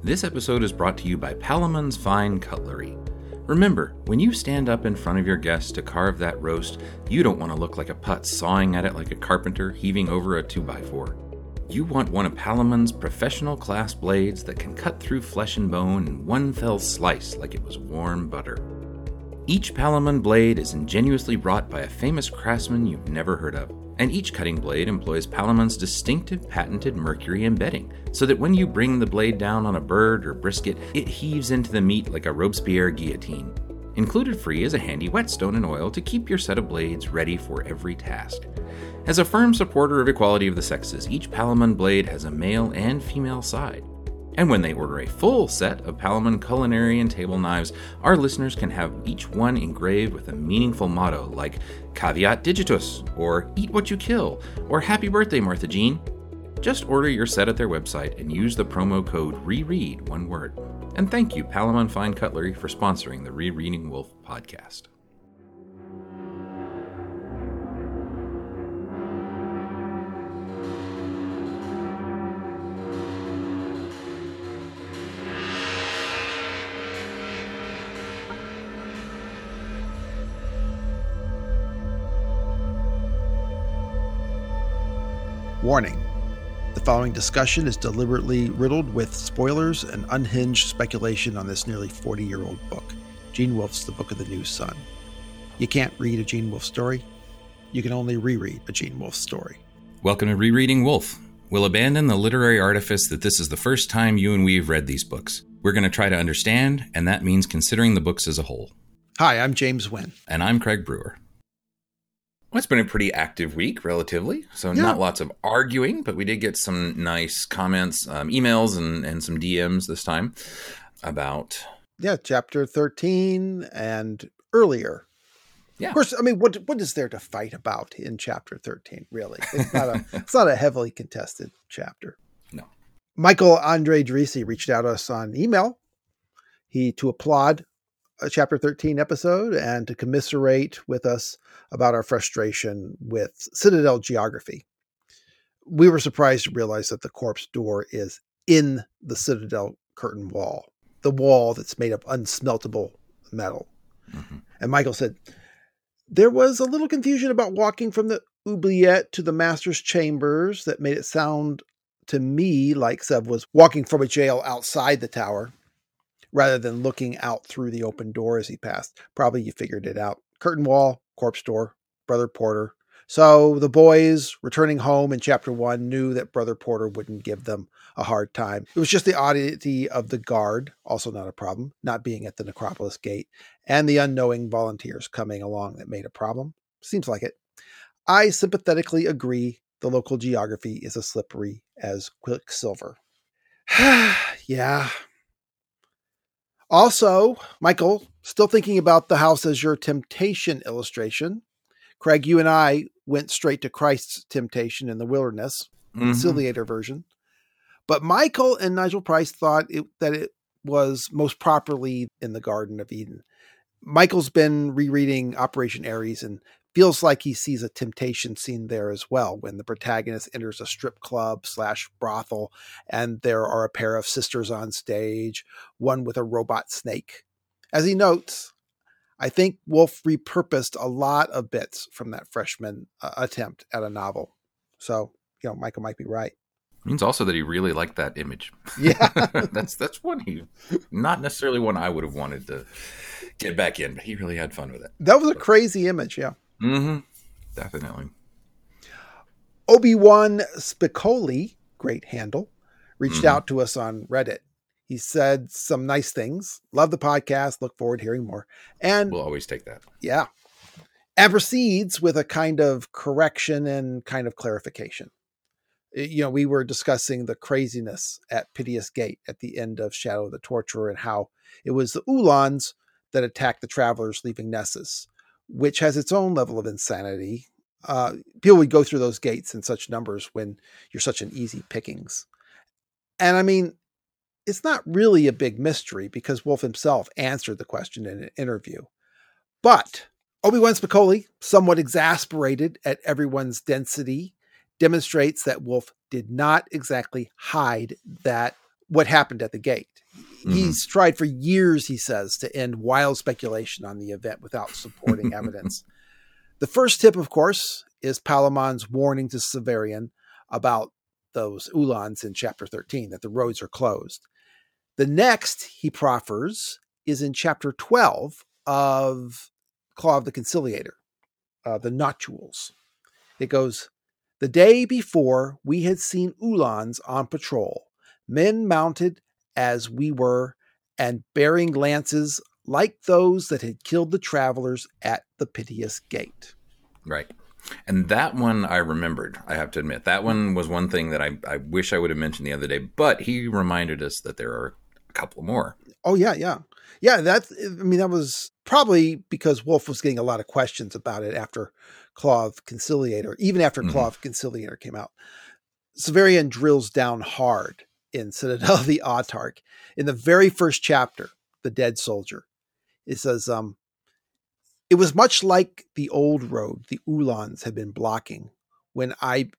This episode is brought to you by Palaemon's Fine Cutlery. Remember, when you stand up in front of your guests to carve that roast, you don't want to look like a putt sawing at it like a carpenter heaving over a 2x4. You want one of Palaemon's professional class blades that can cut through flesh and bone in one fell slice like it was warm butter. Each Palaemon blade is ingeniously wrought by a famous craftsman you've never heard of and each cutting blade employs Palaemon's distinctive patented mercury embedding, so that when you bring the blade down on a bird or brisket, it heaves into the meat like a Robespierre guillotine. Included free is a handy whetstone and oil to keep your set of blades ready for every task. As a firm supporter of equality of the sexes, each Palaemon blade has a male and female side. And when they order a full set of Palaemon culinary and table knives, our listeners can have each one engraved with a meaningful motto like Caveat Digitus, or Eat What You Kill, or Happy Birthday, Martha Jean. Just order your set at their website and use the promo code REREAD, one word. And thank you, Palaemon Fine Cutlery, for sponsoring the Rereading Wolfe podcast. Warning The following discussion is deliberately riddled with spoilers and unhinged speculation on this nearly 40 year old book, Gene Wolfe's The Book of the New Sun. You can't read a Gene Wolfe story, you can only reread a Gene Wolfe story. Welcome to Rereading Wolfe. We'll abandon the literary artifice that this is the first time you and we have read these books. We're going to try to understand, and that means considering the books as a whole. Hi, I'm James Wynn. And I'm Craig Brewer. Well, it's been a pretty active week, relatively. So, yeah. not lots of arguing, but we did get some nice comments, um, emails, and, and some DMs this time about. Yeah, chapter 13 and earlier. Yeah. Of course, I mean, what what is there to fight about in chapter 13, really? It's not a, it's not a heavily contested chapter. No. Michael Andre Drisi reached out to us on email. He to applaud chapter 13 episode and to commiserate with us about our frustration with Citadel geography. We were surprised to realize that the corpse door is in the Citadel curtain wall, the wall that's made of unsmeltable metal. Mm-hmm. And Michael said, There was a little confusion about walking from the oubliette to the master's chambers that made it sound to me like Sev was walking from a jail outside the tower rather than looking out through the open door as he passed. Probably you figured it out. Curtain wall, corpse door, Brother Porter. So the boys returning home in chapter one knew that Brother Porter wouldn't give them a hard time. It was just the oddity of the guard, also not a problem, not being at the necropolis gate, and the unknowing volunteers coming along that made a problem. Seems like it. I sympathetically agree the local geography is as slippery as quicksilver. yeah, also, Michael, still thinking about the house as your temptation illustration. Craig, you and I went straight to Christ's temptation in the wilderness, mm-hmm. conciliator version. But Michael and Nigel Price thought it, that it was most properly in the Garden of Eden. Michael's been rereading Operation Ares and feels like he sees a temptation scene there as well when the protagonist enters a strip club slash brothel and there are a pair of sisters on stage one with a robot snake as he notes i think wolfe repurposed a lot of bits from that freshman uh, attempt at a novel so you know michael might be right means also that he really liked that image. Yeah, that's that's one he, not necessarily one I would have wanted to get back in, but he really had fun with it. That was a crazy image, yeah. Mm-hmm. Definitely. Obi Wan Spicoli, great handle, reached mm-hmm. out to us on Reddit. He said some nice things. Love the podcast. Look forward to hearing more. And we'll always take that. Yeah. And proceeds with a kind of correction and kind of clarification. You know, we were discussing the craziness at Piteous Gate at the end of Shadow of the Torturer and how it was the Uhlans that attacked the travelers leaving Nessus which has its own level of insanity. Uh, people would go through those gates in such numbers when you're such an easy pickings. And I mean, it's not really a big mystery because Wolfe himself answered the question in an interview. But Obi-Wan Spicoli, somewhat exasperated at everyone's density, demonstrates that Wolfe did not exactly hide that what happened at the gate. Mm-hmm. He's tried for years, he says, to end wild speculation on the event without supporting evidence. The first tip, of course, is Palaemon's warning to Severian about those Uhlans in chapter 13, that the roads are closed. The next he proffers is in chapter 12 of Claw of the Conciliator, uh, the Notules. It goes, The day before we had seen Uhlans on patrol, men mounted as we were and bearing lances like those that had killed the travelers at the piteous gate. Right. And that one I remembered, I have to admit. That one was one thing that I, I wish I would have mentioned the other day, but he reminded us that there are a couple more. Oh, yeah, yeah. Yeah, that, I mean, that was probably because Wolfe was getting a lot of questions about it after Claw Conciliator, even after mm-hmm. Claw Conciliator came out. Severian drills down hard in Citadel of the Autarch. In the very first chapter, The Dead Soldier, it says, um, it was much like the old road the Uhlans had been blocking when I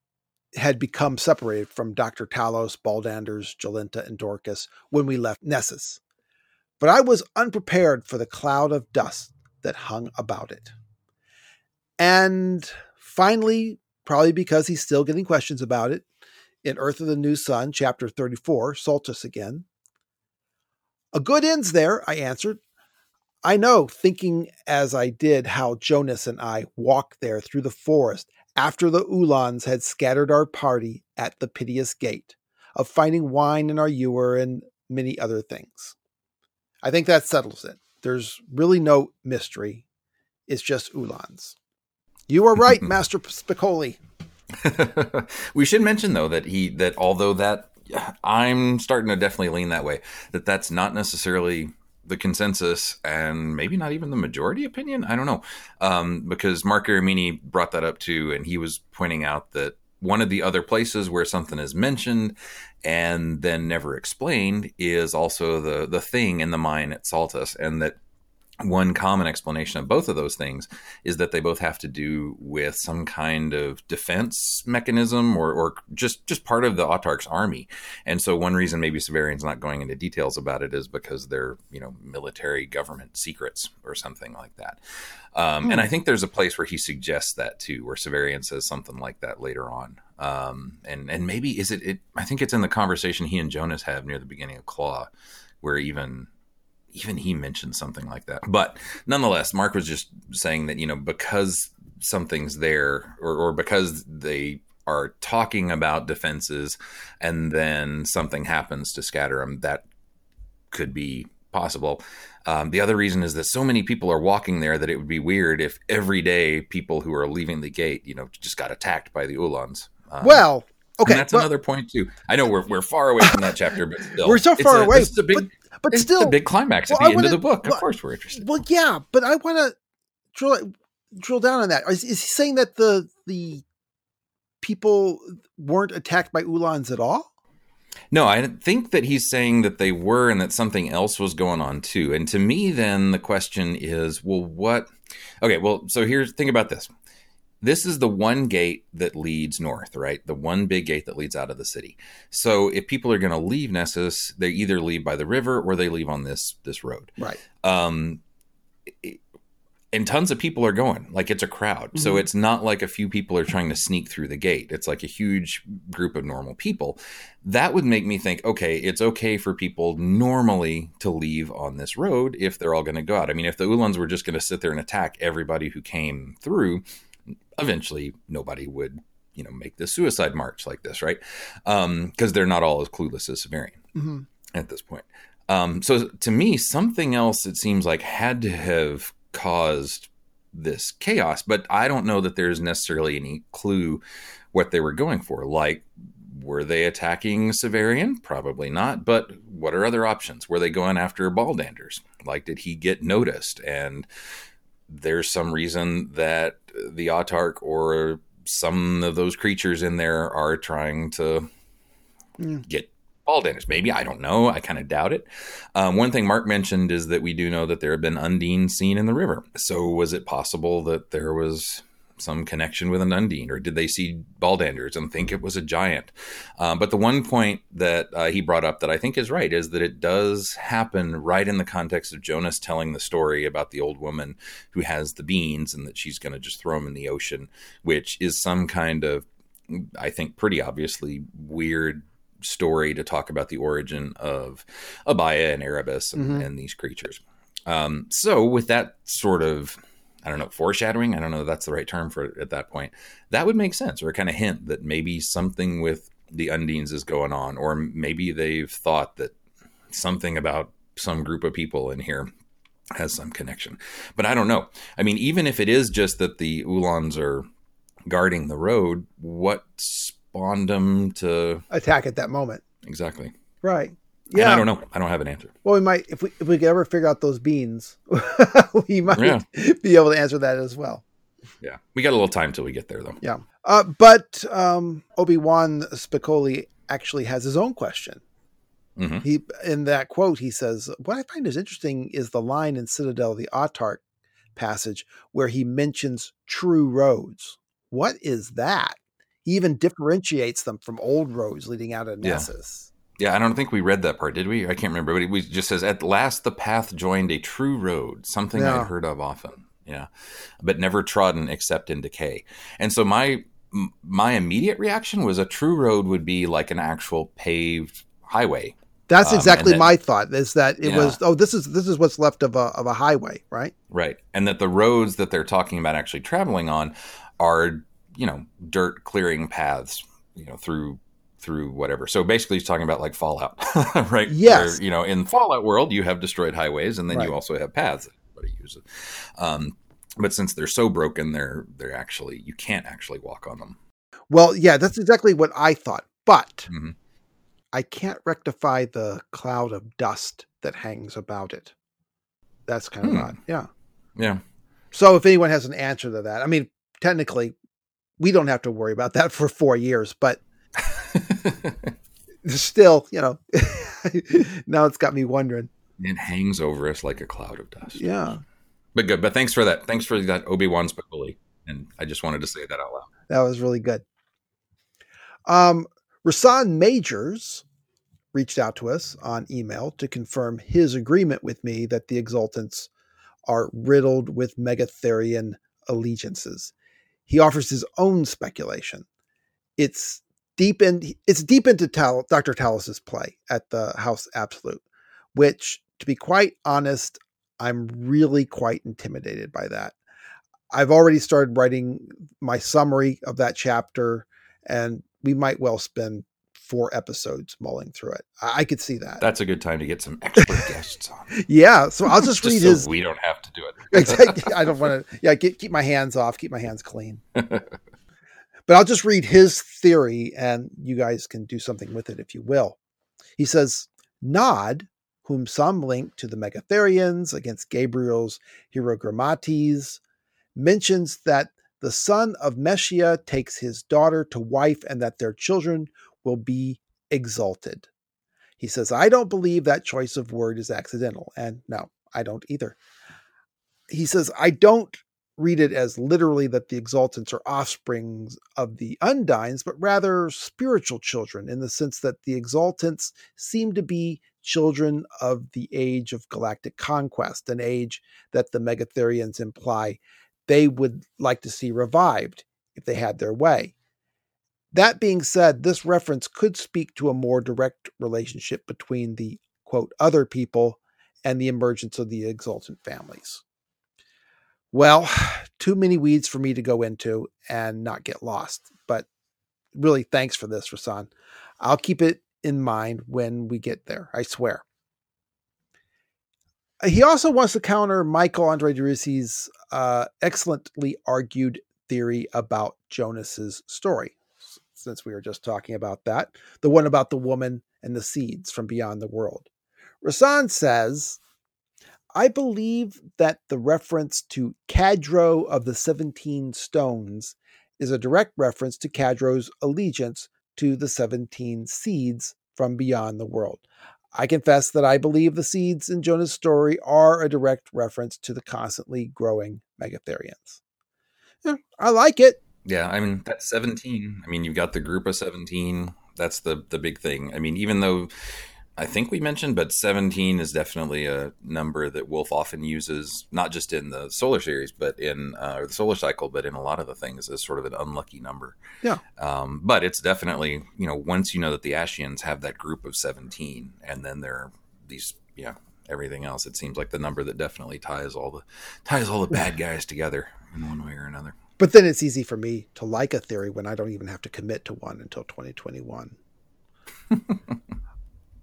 had become separated from Dr. Talos, Baldanders, Jolenta, and Dorcas when we left Nessus. But I was unprepared for the cloud of dust that hung about it. And finally, probably because he's still getting questions about it, in Urth of the New Sun, chapter 34, Saltus again. A good ends there, I answered. I know, thinking as I did how Jonas and I walked there through the forest after the Uhlans had scattered our party at the piteous gate, of finding wine in our ewer and many other things. I think that settles it. There's really no mystery. It's just Uhlans. You are right, Master Spicoli. we should mention though that he that although that I'm starting to definitely lean that way that that's not necessarily the consensus and maybe not even the majority opinion. I don't know. Um, because Marc Aramini brought that up too, and he was pointing out that one of the other places where something is mentioned and then never explained is also the the thing in the mine at Saltus, and that one common explanation of both of those things is that they both have to do with some kind of defense mechanism or, or just just part of the Autarch's army. And so one reason maybe Severian's not going into details about it is because they're, you know, military government secrets or something like that. Um, hmm. And I think there's a place where he suggests that too, where Severian says something like that later on. Um, and and maybe is it, it I think it's in the conversation he and Jonas have near the beginning of Claw, where even even he mentioned something like that. But nonetheless, Marc was just saying that, you know, because something's there or, or because they are talking about defenses and then something happens to scatter them, that could be possible. Um, the other reason is that so many people are walking there that it would be weird if every day people who are leaving the gate, you know, just got attacked by the Uhlans. Um, well, okay, and that's another point too. I know we're we're far away from that chapter, but still, we're so far a, away. This is a big, but, it's still, the big climax well, at the wanna, end of the book. Well, of course, we're interested. Well, yeah, but I want to drill drill down on that. Is, is he saying that the the people weren't attacked by Uhlans at all? No, I think that he's saying that they were and that something else was going on too. And to me, then the question is, well, what? Okay, well, so here's think about this this is the one gate that leads north, right? The one big gate that leads out of the city. So if people are going to leave Nessus, they either leave by the river or they leave on this this road. Right. Um, and tons of people are going like it's a crowd mm-hmm. so it's not like a few people are trying to sneak through the gate it's like a huge group of normal people that would make me think okay it's okay for people normally to leave on this road if they're all going to go out i mean if the uhlans were just going to sit there and attack everybody who came through eventually nobody would you know make the suicide march like this right because um, they're not all as clueless as Severian mm-hmm. at this point um, so to me something else it seems like had to have caused this chaos but i don't know that there's necessarily any clue what they were going for like were they attacking Severian? Probably not. But what are other options? Were they going after Baldanders? Like, did he get noticed? And there's some reason that the autarch or some of those creatures in there are trying to mm. get Baldanders. Maybe I don't know. I kind of doubt it. Um, one thing Marc mentioned is that we do know that there have been Undine seen in the river. So was it possible that there was some connection with an Undine, or did they see Baldanders and think it was a giant? Um, but the one point that uh, he brought up that I think is right is that it does happen right in the context of Jonas telling the story about the old woman who has the beans and that she's going to just throw them in the ocean, which is some kind of, I think, pretty obviously weird story to talk about the origin of Abaia and Erebus and, mm-hmm. and these creatures. Um, so, with that sort of I don't know, foreshadowing. I don't know if that's the right term for it at that point. That would make sense, or a kind of hint that maybe something with the Undines is going on, or maybe they've thought that something about some group of people in here has some connection. But I don't know. I mean, even if it is just that the Uhlans are guarding the road, what spawned them to attack at that moment? Exactly. Right. Yeah, and I don't know. I don't have an answer. Well, we might if we if we could ever figure out those beans, we might yeah. be able to answer that as well. Yeah, we got a little time till we get there, though. Yeah, uh, but um, Obi Wan Spicoli actually has his own question. Mm-hmm. He in that quote he says, "What I find is interesting is the line in Citadel of the Autarch passage where he mentions true roads. What is that? He even differentiates them from old roads leading out of Nessus." Yeah. I don't think we read that part, did we? I can't remember, but it just says, "At last, the path joined a true road, something yeah. I'd heard of often, yeah, but never trodden except in decay." And so my my immediate reaction was a true road would be like an actual paved highway. That's um, exactly um, that, my thought. Is that it yeah. was? Oh, this is this is what's left of a of a highway, right? Right, and that the roads that they're talking about actually traveling on are you know dirt clearing paths, you know through through whatever. So basically, he's talking about like Fallout, right? Yes. Where, you know, in Fallout world, you have destroyed highways, and then right. you also have paths that everybody uses. Um, but since they're so broken, they're they're actually you can't actually walk on them. Well, yeah, that's exactly what I thought, but mm-hmm. I can't rectify the cloud of dust that hangs about it. That's kind of hmm. odd. Yeah. Yeah. So if anyone has an answer to that, I mean, technically, we don't have to worry about that for four years, but still, you know, now it's got me wondering. It hangs over us like a cloud of dust. Yeah. But good. But thanks for that. Thanks for that Obi Wan Spicoli. And I just wanted to say that out loud. That was really good. Um, Rasan Majors reached out to us on email to confirm his agreement with me that the Exultants are riddled with Megatherian allegiances. He offers his own speculation. It's deep in it's deep into Tal, Dr. Talos's play at the House Absolute, which, to be quite honest, I'm really quite intimidated by that. I've already started writing my summary of that chapter, and we might well spend four episodes mulling through it. I, I could see that. That's a good time to get some expert guests on. Yeah, so I'll just, just read so his. We don't have to do it. exactly. I don't want to. Yeah, get, keep my hands off. Keep my hands clean. But I'll just read his theory and you guys can do something with it if you will. He says, Nod, whom some link to the Megatherians against Gabriel's Hierogrammates, mentions that the son of Messiah takes his daughter to wife and that their children will be exalted. He says, I don't believe that choice of word is accidental. And no, I don't either. He says, I don't read it as literally that the exultants are offsprings of the undines, but rather spiritual children in the sense that the exultants seem to be children of the age of galactic conquest, an age that the Megatherians imply they would like to see revived if they had their way. That being said, this reference could speak to a more direct relationship between the quote other people and the emergence of the exultant families. Well, too many weeds for me to go into and not get lost. But really, thanks for this, Rasan. I'll keep it in mind when we get there, I swear. He also wants to counter Michael Andre Derisi's uh, excellently argued theory about Jonas's story, since we were just talking about that, the one about the woman and the seeds from beyond the world. Rasan says I believe that the reference to Cadroe of the 17 Stones is a direct reference to Cadroe's allegiance to the 17 seeds from beyond the world. I confess that I believe the seeds in Jonah's story are a direct reference to the constantly growing Megatherians. Yeah, I like it. Yeah, I mean that's 17. I mean you've got the group of 17. That's the the big thing. I mean even though I think we mentioned, but 17 is definitely a number that Wolfe often uses, not just in the solar series, but in uh, or the solar cycle, but in a lot of the things as sort of an unlucky number. Yeah. Um, but it's definitely, you know, once you know that the Ascians have that group of 17, and then they're these, yeah, everything else, it seems like the number that definitely ties all the ties all the bad guys together in one way or another. But then it's easy for me to like a theory when I don't even have to commit to one until 2021.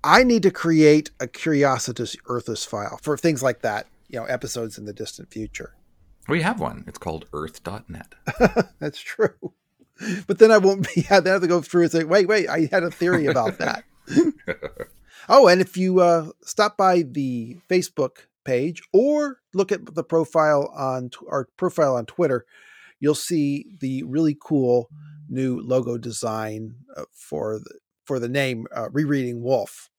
I need to create a Curiositas Earthus file for things like that, you know, episodes in the distant future. We have one. It's called urth.net. That's true. But then I won't be, I have to go through and say, wait, wait, I had a theory about that. oh, and if you uh, stop by the Facebook page or look at the profile on our profile on Twitter, you'll see the really cool new logo design uh, for the for the name uh, rereading wolfe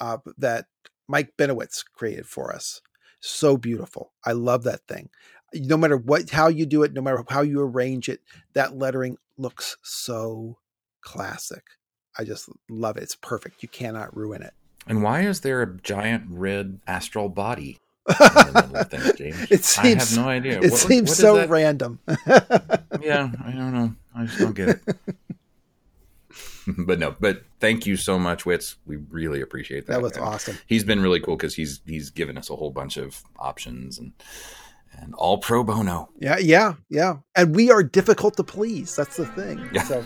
uh, that Mike Benowitz created for us. So beautiful. I love that thing. No matter what, how you do it, no matter how you arrange it, that lettering looks so classic. I just love it. It's perfect. You cannot ruin it. And why is there a giant red astral body things, it seems, I have no idea. It what, seems what so random. yeah, I don't know. I just don't get it. but no, but thank you so much, Wits. We really appreciate that. That was awesome. He's been really cool because he's he's given us a whole bunch of options and and all pro bono. Yeah, yeah, yeah. And we are difficult to please. That's the thing. Yeah. So.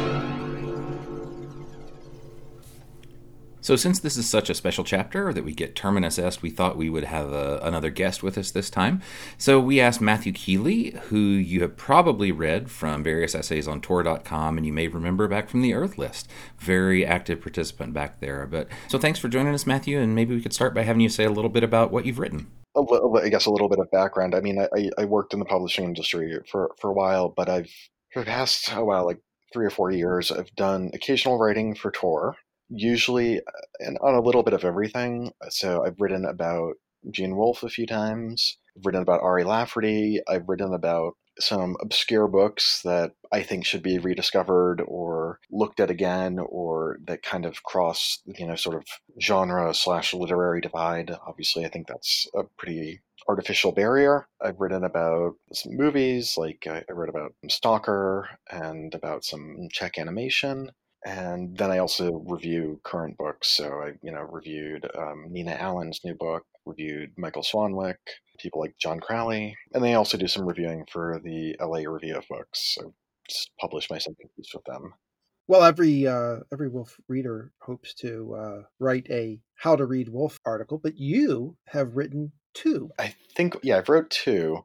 So, since this is such a special chapter that we get Terminus Est, we thought we would have a, uh, another guest with us this time. So, we asked Matthew Keeley, who you have probably read from various essays on Tor.com, and you may remember back from the Urth list. Very active participant back there. But so, thanks for joining us, Matthew, and maybe we could start by having you say a little bit about what you've written. Little, I guess a little bit of background. I mean, I, I worked in the publishing industry for, for a while, but I've for the past oh wow, like three or four years, I've done occasional writing for Tor usually uh, and on a little bit of everything. So I've written about Gene Wolfe a few times. I've written about R.A. Lafferty. I've written about some obscure books that I think should be rediscovered or looked at again, or that kind of cross, you know, sort of genre slash literary divide. Obviously, I think that's a pretty artificial barrier. I've written about some movies, like I wrote about Stalker and about some Czech animation and then I also review current books. So I, you know, reviewed um, Nina Allan's new book, reviewed Michael Swanwick, people like John Crowley, and they also do some reviewing for the LA Review of Books. So just publish my second piece with them. Well, every uh, every Wolfe reader hopes to uh, write a how to read Wolfe article, but you have written two. I think, yeah, I've wrote two,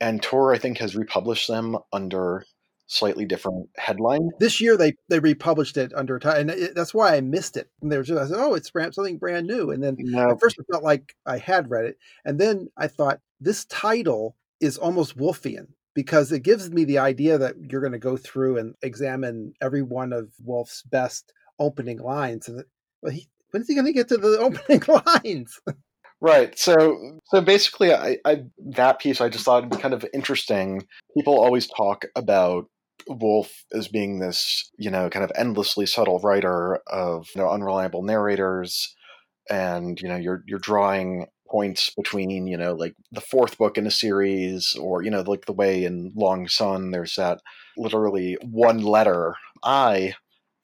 and Tor I think has republished them under slightly different headline. This year they they republished it under a title, and it, that's why I missed it. And they were just I said, "Oh, it's brand, something brand new." And then no. at first I felt like I had read it, and then I thought this title is almost Wolfian because it gives me the idea that you're going to go through and examine every one of Wolfe's best opening lines. And well, he, when is he going to get to the opening lines? Right. So so basically I, I that piece I just thought it'd be kind of interesting. People always talk about Wolfe as being this, you know, kind of endlessly subtle writer of you know unreliable narrators, and you know you're you're drawing points between you know like the fourth book in a series, or you know like the way in Long Sun there's that literally one letter I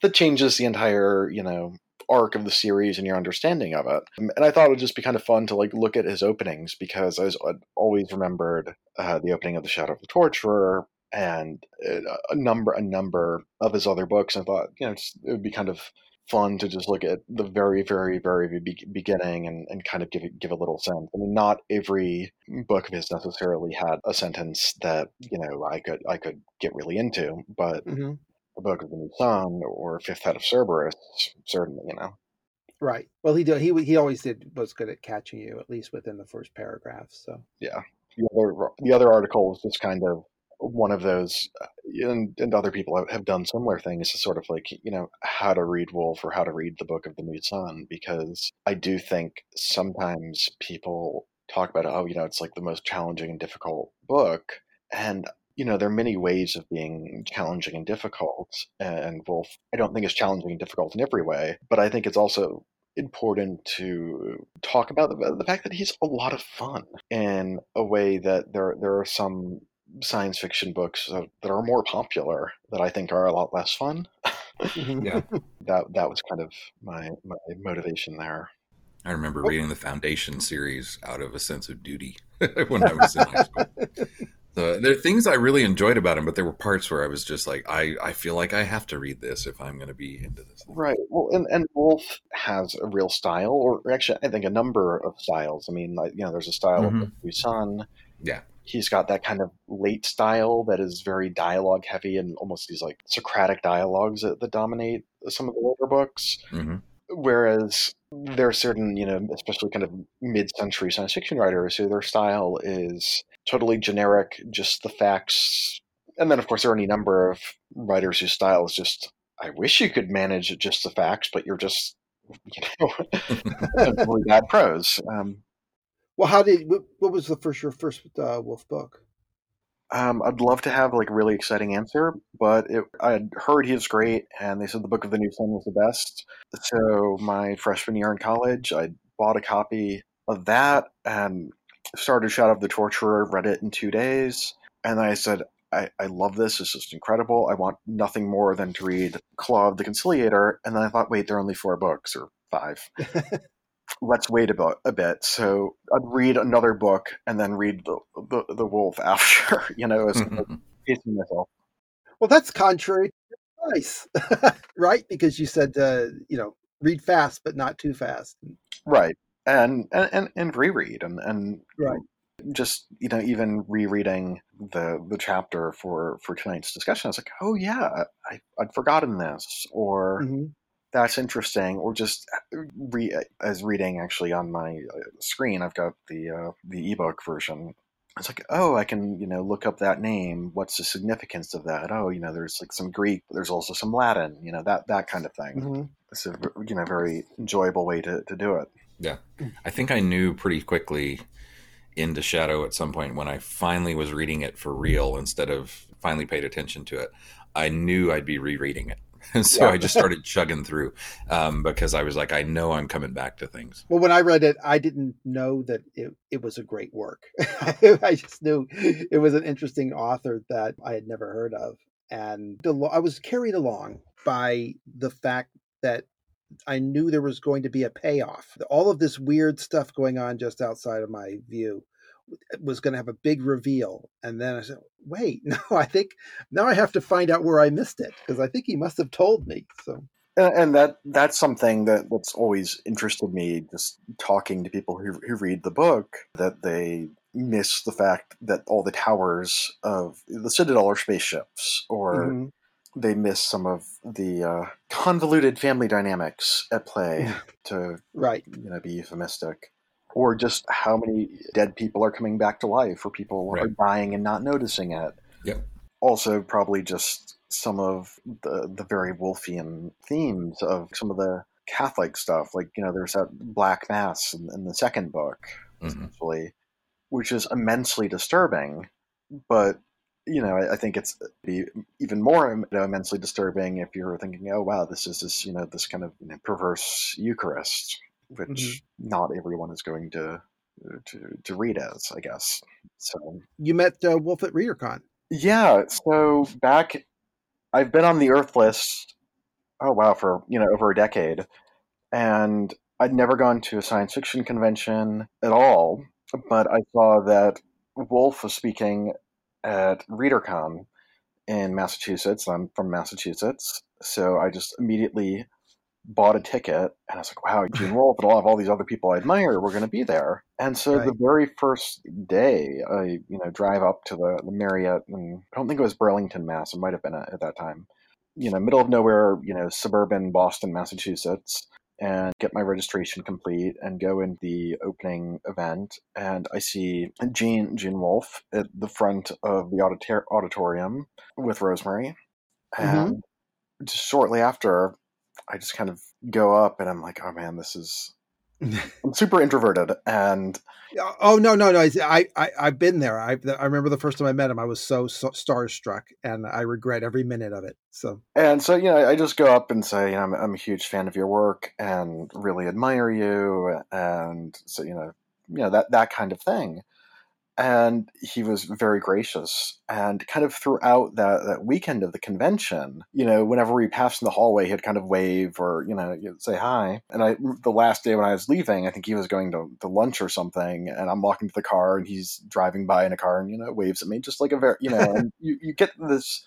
that changes the entire you know arc of the series and your understanding of it. And I thought it would just be kind of fun to like look at his openings because I was I'd always remembered uh, the opening of the Shadow of the Torturer and uh, a number a number of his other books. I thought you know it would be kind of fun to just look at the very very very beginning and, and kind of give it, give a little sense. I mean, not every book of his necessarily had a sentence that you know I could I could get really into, but mm-hmm. the Book of the New Sun or Fifth Head of Cerberus certainly you know. Right. Well, he did. He he always did was good at catching you at least within the first paragraph. So yeah. The other the other article was just kind of one of those, uh, and, and other people have done similar things to sort of like, you know, how to read Wolfe or how to read the Book of the New Sun, because I do think sometimes people talk about oh you know it's like the most challenging and difficult book and you know there are many ways of being challenging and difficult and wolfe i don't think is challenging and difficult in every way but i think it's also important to talk about the, the fact that he's a lot of fun in a way that there there are some science fiction books that, that are more popular that I think are a lot less fun. Mm-hmm. yeah, that that was kind of my my motivation there. I remember reading the Foundation series out of a sense of duty when I was in high school. So there are things I really enjoyed about him, but there were parts where I was just like, I, I feel like I have to read this if I'm going to be into this. Right. Well, and, and Wolfe has a real style, or actually, I think a number of styles. I mean, like, you know, there's a style mm-hmm. of Busan. Yeah. He's got that kind of late style that is very dialogue heavy and almost these like Socratic dialogues that, that dominate some of the older books. Mm-hmm. Whereas there are certain, you know, especially kind of mid century science fiction writers who their style is totally generic, just the facts. And then, of course, there are any number of writers whose style is just, I wish you could manage just the facts, but you're just, you know, really bad prose. Um, well, how did, what, what was the first, your first uh, Wolfe book? Um, I'd love to have like a really exciting answer, but it, I'd heard he was great, and they said the Book of the New Sun was the best. So my freshman year in college, I bought a copy of that and started Shadow of the Torturer, read it in two days, and I said, I, I love this. This is incredible. I want nothing more than to read Claw of the Conciliator. And then I thought, wait, there are only four books or five. Let's wait about a bit. So I'd read another book and then read the the, the Wolfe after. You know, as pacing myself. Well, that's contrary. Nice, right? Because you said, uh, you know, read fast but not too fast. Right and and and reread and and right just you know even rereading the the chapter for for tonight's discussion i was like oh yeah I, i'd forgotten this or mm-hmm. That's interesting or just uh, re- as reading actually on my uh, screen i've got the uh, the ebook version it's like oh i can you know look up that name what's the significance of that oh you know there's like some greek there's also some latin you know that that kind of thing mm-hmm. it's a you know very enjoyable way to, to do it yeah. I think I knew pretty quickly into Shadow at some point when I finally was reading it for real instead of finally paid attention to it. I knew I'd be rereading it. so yeah. I just started chugging through um, because I was like, I know I'm coming back to things. Well, when I read it, I didn't know that it, it was a great work. I just knew it was an interesting author that I had never heard of. And I was carried along by the fact that I knew there was going to be a payoff. All of this weird stuff going on just outside of my view was going to have a big reveal. And then I said, wait, no, I think now I have to find out where I missed it because I think he must have told me. So. And that that's something that, that's always interested me, just talking to people who, who read the book, that they miss the fact that all the towers of the Citadel are spaceships, or mm-hmm they miss some of the uh, convoluted family dynamics at play to right you know be euphemistic or just how many dead people are coming back to life or people right. are dying and not noticing it yep also probably just some of the the very wolfian themes of some of the catholic stuff like you know there's that black mass in, in the second book mm-hmm. essentially which is immensely disturbing but you know, I, I think it's be even more you know, immensely disturbing if you're thinking, oh wow, this is this you know this kind of you know, perverse Eucharist, which mm-hmm. not everyone is going to to to read as, I guess. So you met uh, Wolfe at ReaderCon. Yeah. So back, I've been on the Urth list. Oh wow, for you know over a decade, and I'd never gone to a science fiction convention at all. But I saw that Wolfe was speaking at ReaderCon in Massachusetts. I'm from Massachusetts, so I just immediately bought a ticket and I was like, wow, Gene Wolfe and a lot of all these other people I admire were going to be there. And so right. the very first day, I you know drive up to the, the Marriott, and I don't think it was Burlington, Mass. It might have been at, at that time. You know, middle of nowhere, you know, suburban Boston, Massachusetts and get my registration complete and go in the opening event. And I see Gene Gene Wolfe at the front of the auditor- auditorium with Rosemary. Mm-hmm. And mm-hmm. just shortly after, I just kind of go up and I'm like, oh man, this is I'm super introverted, and oh no, no, no! I, I, I've been there. I, I remember the first time I met him. I was so, so starstruck, and I regret every minute of it. So, and so you know, I just go up and say, you know, I'm, I'm a huge fan of your work and really admire you, and so you know, you know that that kind of thing and he was very gracious. And kind of throughout that, that weekend of the convention you know whenever we passed in the hallway he'd kind of wave or you know say hi. And i the last day when i was leaving i think he was going to, to lunch or something and i'm walking to the car and he's driving by in a car and you know waves at me just like a very you know and you, you get this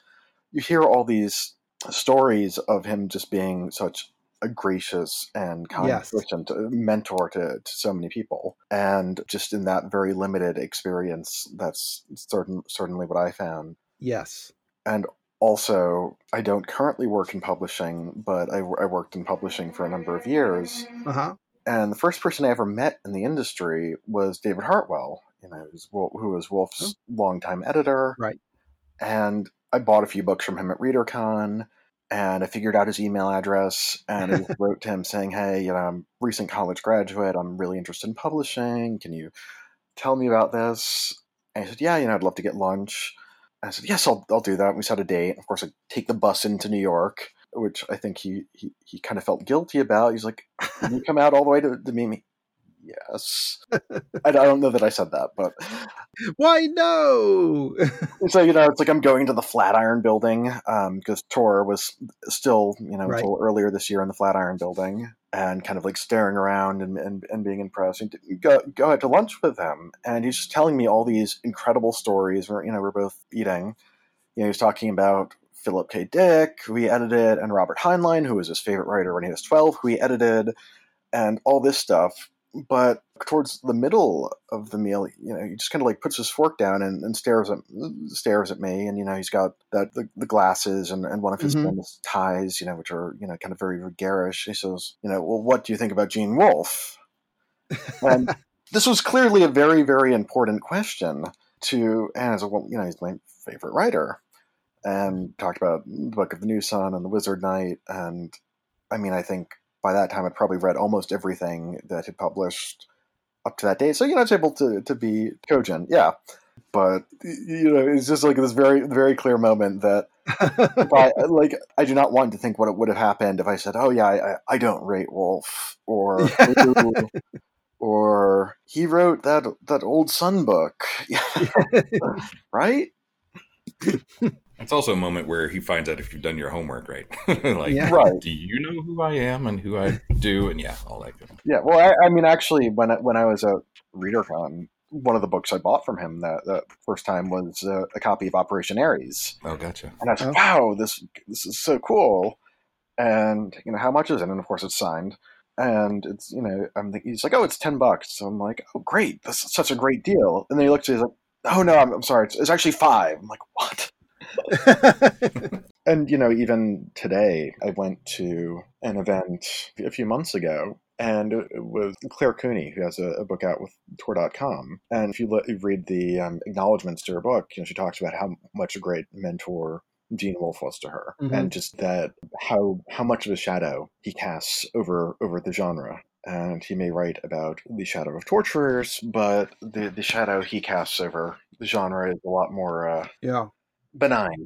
you hear all these stories of him just being such gracious and kind yes. person, to, mentor to, to so many people. And just in that very limited experience, that's certain, certainly what I found. Yes. And also, I don't currently work in publishing, but I, I worked in publishing for a number of years. Uh-huh. And the first person I ever met in the industry was David Hartwell, you know, who was Wolfe's oh. longtime editor. Right. And I bought a few books from him at ReaderCon and I figured out his email address and I wrote to him saying, "Hey, you know, I'm a recent college graduate. I'm really interested in publishing. Can you tell me about this?" And he said, "Yeah, you know, I'd love to get lunch." And I said, "Yes, I'll I'll do that." We set a date. Of course, I take the bus into New York, which I think he he, he kind of felt guilty about. He's like, "Can you come out all the way to, to meet me?" Yes. I, don't know that I said that, but why no? so you know, it's like I'm going to the Flatiron Building because um, Tor was still you know right. until earlier this year in the Flatiron Building and kind of like staring around and, and, and being impressed. And go go out to lunch with him, and he's just telling me all these incredible stories. Where you know we're both eating. You know, he's talking about Philip K. Dick, who he edited, and Robert Heinlein, who was his favorite writer when he was 12, who he edited, and all this stuff but towards the middle of the meal, you know, he just kind of like puts his fork down and, and stares at stares at me, and you know, he's got that the, the glasses and, and one of his mm-hmm. ties, you know, which are you know kind of very garish. He says, you know, well, what do you think about Gene Wolfe? And this was clearly a very very important question to, and as a well, you know, he's my favorite writer, and talked about the Book of the New Sun and the Wizard Knight, and I mean, I think by that time I'd probably read almost everything that had published up to that date. So you know, I was able to to be cogent, yeah. But you know, it's just like this very very clear moment that I, like I do not want to think what it would have happened if I said, "Oh yeah, I, I don't rate Wolfe or or he wrote that that old Sun book, right? It's also a moment where he finds out if you've done your homework right. like, yeah. right. do you know who I am and who I do? And yeah, all that. Good. Yeah. Well, I, I, mean, actually, when I, when I was at ReaderCon, one of the books I bought from him that, that first time was uh, a copy of Operation Ares. Oh, gotcha. And I was like, oh. wow, this this is so cool. And you know, how much is it? And of course, it's signed. And it's you know, I'm thinking, he's like, oh, it's ten bucks. So I'm like, oh, great, this is such a great deal. And then he looks at me, he's like, oh no, I'm, I'm sorry, it's, it's actually five. I'm like, what? and you know, even today, I went to an event a few months ago, and it was Claire Cooney, who has a, a book out with Tor.com. And if you, you read the um, acknowledgments to her book, you know, she talks about how much a great mentor Gene Wolfe was to her, mm-hmm. and just that how how much of a shadow he casts over over the genre. And he may write about the shadow of torturers, but the the shadow he casts over the genre is a lot more uh, yeah benign.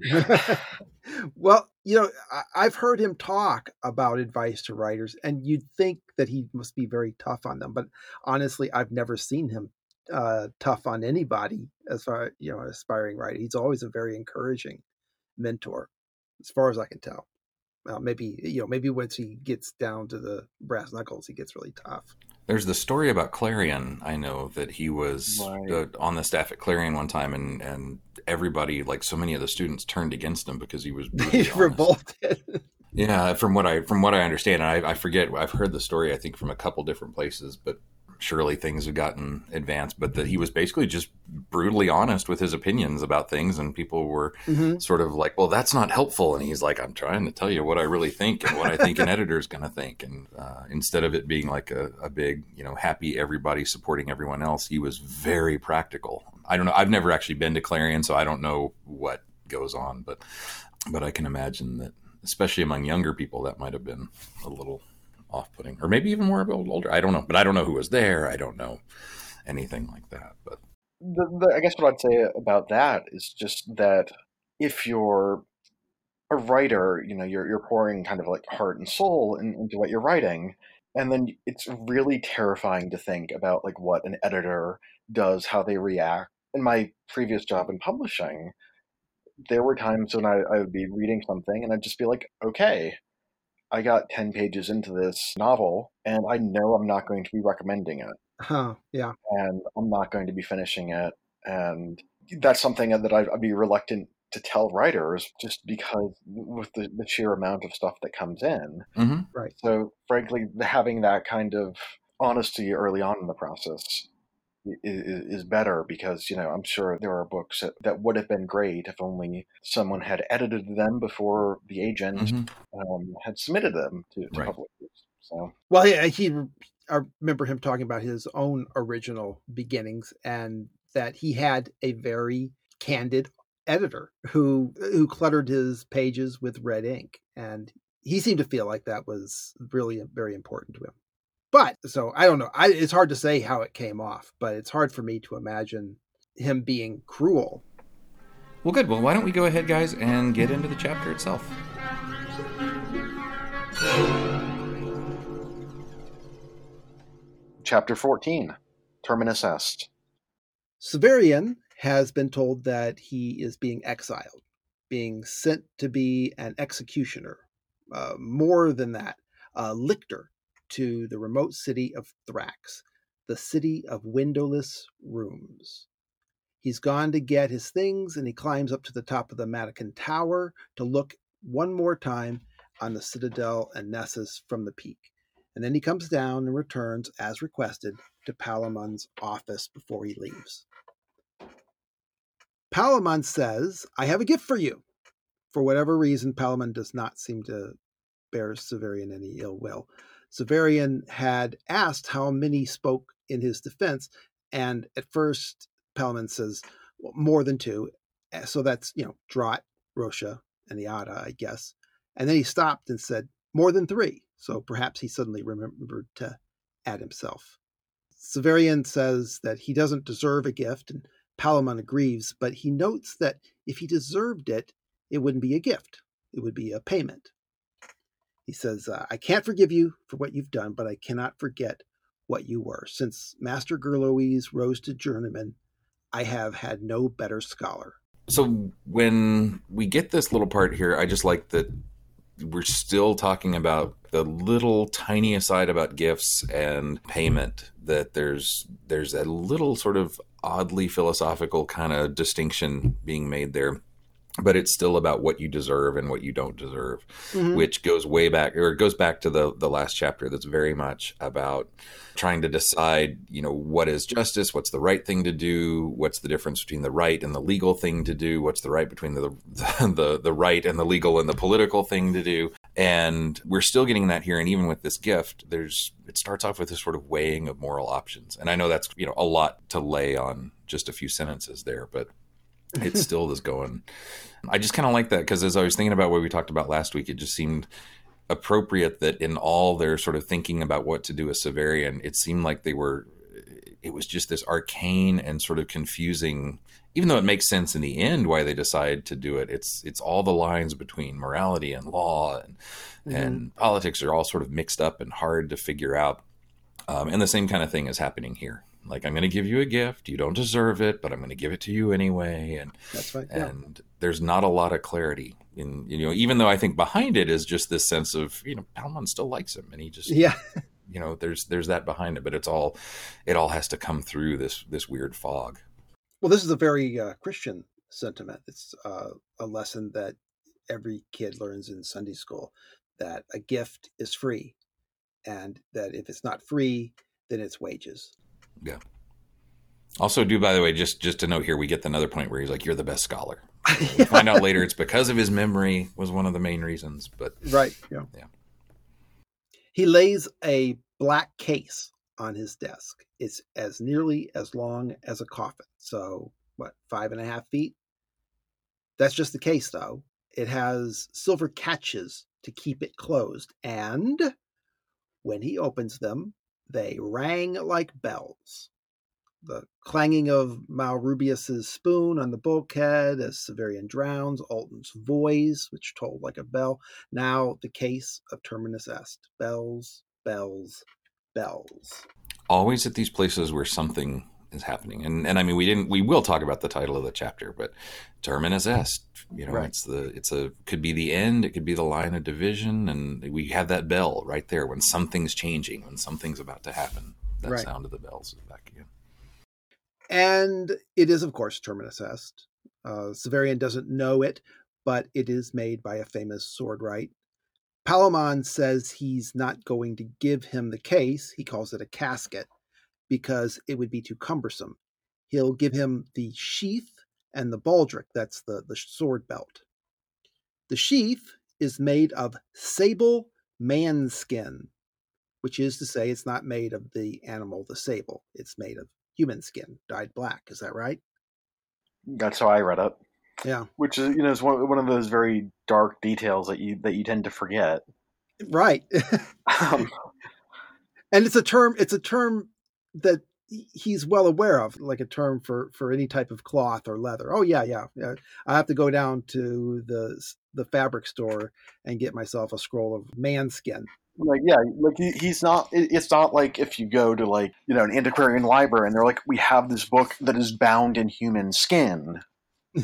well, you know, I've heard him talk about advice to writers, and you'd think that he must be very tough on them. But honestly, I've never seen him uh, tough on anybody as far you know, aspiring writer. He's always a very encouraging mentor, as far as I can tell. Well, maybe you know, maybe once he gets down to the brass knuckles, he gets really tough. There's the story about Clarion. I know that he was right. uh, on the staff at Clarion one time, and and everybody, like so many of the students, turned against him because he was he revolted. yeah, from what I from what I understand, I, I forget. I've heard the story. I think from a couple different places, but surely things have gotten advanced, but that he was basically just brutally honest with his opinions about things, and people were mm-hmm. sort of like, "Well, that's not helpful," and he's like, "I'm trying to tell you what I really think and what I think an editor's going to think," and uh, instead of it being like a, a big, you know, happy everybody supporting everyone else, he was very practical. I don't know. I've never actually been to Clarion, so I don't know what goes on, but but I can imagine that, especially among younger people, that might have been a little off-putting, or maybe even more older. I don't know, but I don't know who was there. I don't know anything like that. But the, the, I guess what I'd say about that is just that if you're a writer, you know, you're you're pouring kind of like heart and soul in, into what you're writing, and then it's really terrifying to think about like what an editor does, how they react. In my previous job in publishing, there were times when I, I would be reading something and I'd just be like, okay, I got 10 pages into this novel and I know I'm not going to be recommending it. Huh, yeah. And I'm not going to be finishing it. And that's something that I'd, I'd be reluctant to tell writers just because with the, the sheer amount of stuff that comes in. mm-hmm. Right. So, frankly, having that kind of honesty early on in the process is, is better because you know I'm sure there are books that, that would have been great if only someone had edited them before the agent Mm-hmm. um, had submitted them to, to Right. publishers. So Well, he, he I remember him talking about his own original beginnings and that he had a very candid editor who who cluttered his pages with red ink and he seemed to feel like that was really very important to him. But so I don't know. I, it's hard to say how it came off, but it's hard for me to imagine him being cruel. Well, good. Well, why don't we go ahead, guys, and get into the chapter itself? chapter 14, Terminus Est. Severian has been told that he is being exiled, being sent to be an executioner. Uh, more than that, a lictor to the remote city of Thrax, the city of windowless rooms. He's gone to get his things and he climbs up to the top of the Matachin Tower to look one more time on the Citadel and Nessus from the peak. And then he comes down and returns, as requested, to Palaemon's office before he leaves. Palaemon says, I have a gift for you. For whatever reason, Palaemon does not seem to bear Severian any ill will. Severian had asked how many spoke in his defense, and at first Palaemon says well, more than two. Eh, So that's, you know, Drotte, Roche, and Eata, I guess. And then he stopped and said, more than three. So perhaps he suddenly remembered to add himself. Severian says that he doesn't deserve a gift, and Palaemon agrees, but he notes that if he deserved it, it wouldn't be a gift, it would be a payment. He says, uh, I can't forgive you for what you've done, but I cannot forget what you were. Since Master Gurloes rose to journeyman, I have had no better scholar. So when we get this little part here, I just like that we're still talking about the little tiny aside about gifts and payment that there's there's a little sort of oddly philosophical kind of distinction being made there but it's still about what you deserve and what you don't deserve Mhm. which goes way back or it goes back to the the last chapter that's very much about trying to decide you know what is justice what's the right thing to do what's the difference between the right and the legal thing to do what's the right between the the the, the right and the legal and the political thing to do. And we're still getting that here. And even with this gift there's it starts off with this sort of weighing of moral options. And i know that's you know a lot to lay on just a few sentences there but it still is going. I just kind of like that because as i was thinking about what we talked about last week it just seemed appropriate that in all their sort of thinking about what to do with severian it seemed like they were it was just this arcane and sort of confusing even though it makes sense in the end why they decide to do it it's it's all the lines between morality and law and Mhm. and politics are all sort of mixed up and hard to figure out. Um, and the same kind of thing is happening here like i'm going to give you a gift you don't deserve it but i'm going to give it to you anyway and That's right. Yeah. and there's not a lot of clarity in you know even though i think behind it is just this sense of you know Palaemon still likes him and he just yeah. you know there's there's that behind it but it's all it all has to come through this this weird fog Well, this is a very uh, Christian sentiment. It's uh, a lesson that every kid learns in Sunday school that a gift is free, and that if it's not free, then it's wages. Also do by the way just just to note here we get another point where he's like you're the best scholar we find out later it's because of his memory was one of the main reasons but right. Yeah. Yeah. He lays a black case on his desk. It's as nearly as long as a coffin. So, what, five and a half feet? That's just the case, though. It has silver catches to keep it closed. And When he opens them, they rang like bells. The clanging of Malrubius's spoon on the bulkhead as Severian drowns, Ultan's voice, which tolled like a bell. Now the case of Terminus Est. Bells, bells, bells. Always at these places where something is happening. And and I mean we didn't we will talk about the title of the chapter, but terminus est, you know, Right. it's the it's a could be the end, it could be the line of division and we have that bell right there when something's changing, when something's about to happen. That Right. sound of the bells is back again. And it is, of course, Terminus Est. Uh, Severian doesn't know it, but it is made by a famous swordwright. Palaemon says he's not going to give him the case. He calls it a casket because it would be too cumbersome. He'll give him the sheath and the baldric. That's the, the sword belt. The sheath is made of sable man skin, which is to say, it's not made of the animal, the sable. It's made of human skin, dyed black. Is that right? That's how I read it. Yeah. Which is you know is one one of those very dark details that you that you tend to forget. Right. Um, and it's a term it's a term that he's well aware of like a term for for any type of cloth or leather oh yeah yeah, yeah. i have to go down to the the fabric store and get myself a scroll of man skin like yeah, like he, he's not. It's not like if you go to like you know an antiquarian library and they're like, we have this book that is bound in human skin,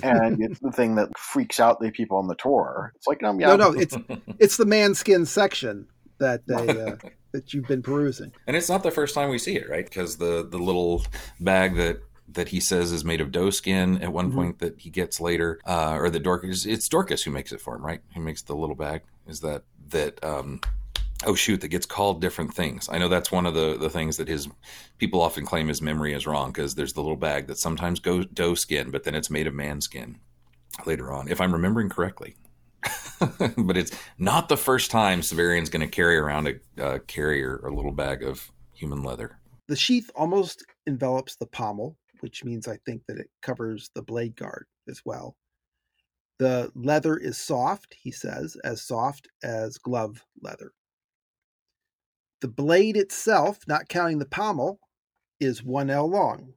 and it's the thing that freaks out the people on the tour. It's like um, yeah, no no it's it's the man skin section that they uh, that you've been perusing And it's not the first time we see it, right? Because the the little bag that that he says is made of doe skin at one Mhm. point that he gets later, uh, or the Dorcas it's Dorcas who makes it for him, right? Who makes the little bag? Is that that? Um, oh shoot, that gets called different things. I know that's one of the the things that his people often claim his memory is wrong because there's the little bag that sometimes goes doe skin, but then it's made of man skin later on, if I'm remembering correctly. but it's not the first time Severian's going to carry around a uh, carrier or little bag of human leather. the sheath almost envelops the pommel, which means I think that it covers the blade guard as well. The leather is soft, he says, as soft as glove leather. The blade itself, not counting the pommel, is 1 ell long.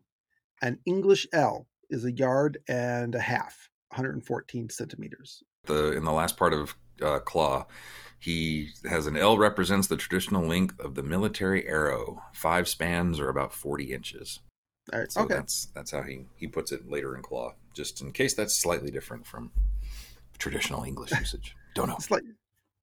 An English ell is a yard and a half, 114 centimeters. The in the last part of uh, Claw, he has an ell represents the traditional length of the military arrow. Five spans or about forty inches. All right, So okay. that's that's how he he puts it later in Claw. Just in case that's slightly different from traditional English usage. Don't know. Slight,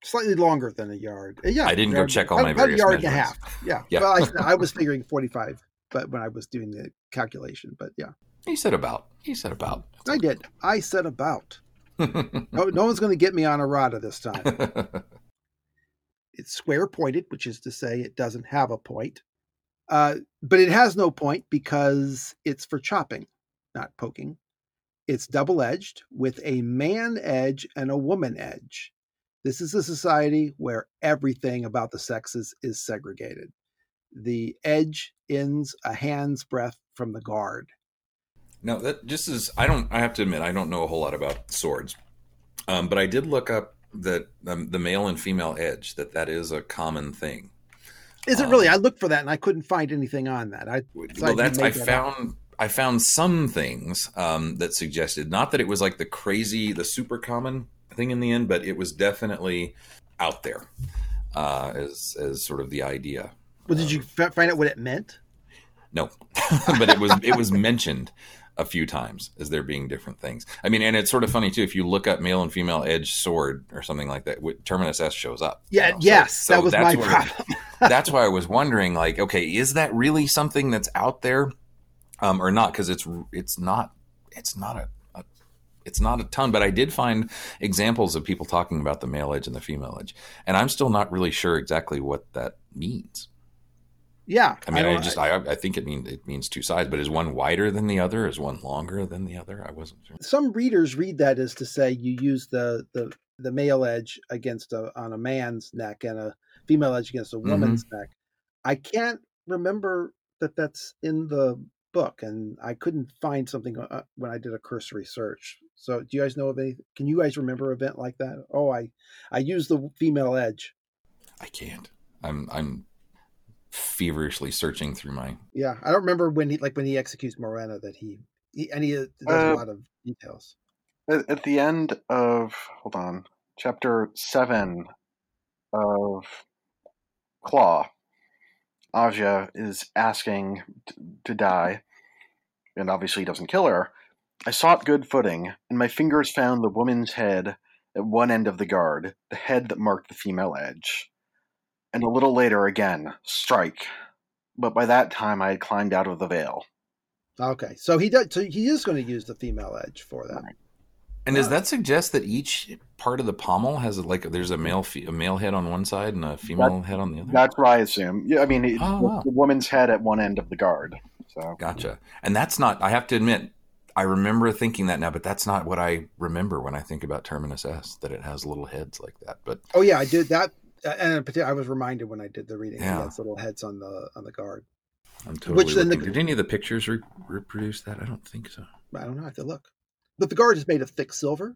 slightly longer than a yard. Uh, Yeah, I didn't go check all my about a various yard and a half. Yeah. Yeah. Well, I, I was figuring 45, but when I was doing the calculation, but yeah, He said about. He said about. I did. I said about. No, no one's going to get me on a errata this time. It's square pointed, which is to say it doesn't have a point. Uh, but it has no point because it's for chopping, not poking. It's double edged with a man edge and a woman edge. This is a society where everything about the sexes is segregated. The edge ends a hand's breadth from the guard. No, that just is. I don't. I have to admit, I don't know a whole lot about swords, um, but I did look up that um, the male and female edge that that is a common thing. Is it Um, really? I looked for that and I couldn't find anything on that. I Well, It's like you that's I that up. found. I found some things um, that suggested not that it was like the crazy, the super common thing in the end, but it was definitely out there uh, as as sort of the idea. well, did you f- find out what it meant? No, but it was it was mentioned a few times as there being different things. I mean, and it's sort of funny too if you look up male and female edge sword or something like that. Terminus Est shows up. you Yeah, know, yes, so that was that's my problem. that's why I was wondering, like, okay, is that really something that's out there, um, or not? Because it's it's not it's not a it's not a ton, but I did find examples of people talking about the male edge and the female edge, and I'm still not really sure exactly what that means. Yeah, I mean, I, don't- just I, I think it means it means two sides, but is one wider than the other? Is one longer than the other? I wasn't sure. some readers read that as to say you use the the the male edge against a on a man's neck and a female edge against a Mm-hmm. woman's neck. I can't remember that that's in the book, and I couldn't find something uh, when I did a cursory search. So, do you guys know of any? Can you guys remember an event like that? Oh, I I use the female edge. I can't. I'm I'm feverishly searching through my. Yeah, I don't remember when he like when he executes Morwenna that he, he and he uh, does Uh, a lot of details. At, at the end of hold on, chapter seven of Claw, Agia is asking t- to die, and obviously he doesn't kill her. I sought good footing, and my fingers found the woman's head at one end of the guard, the head that marked the female edge. And a little later again, strike. But by that time I had climbed out of the veil. Okay, so he does. So he is going to use the female edge for that. And does that suggest that each part of the pommel has like there's a male a male head on one side and a female head on the other? That's what I assume. Yeah, I mean, it, Oh, wow. the woman's head at one end of the guard. So Gotcha. And that's not. I have to admit, I remember thinking that now, but that's not what I remember when I think about Terminus Est. That it has little heads like that. But Oh yeah, I did that, and particular, I was reminded when I did the reading. Yeah. Has little heads on the on the guard. I'm totally. Which then the- Did any of the pictures re- reproduce that? I don't think so. I don't know. I have to look. But the guard is made of thick silver,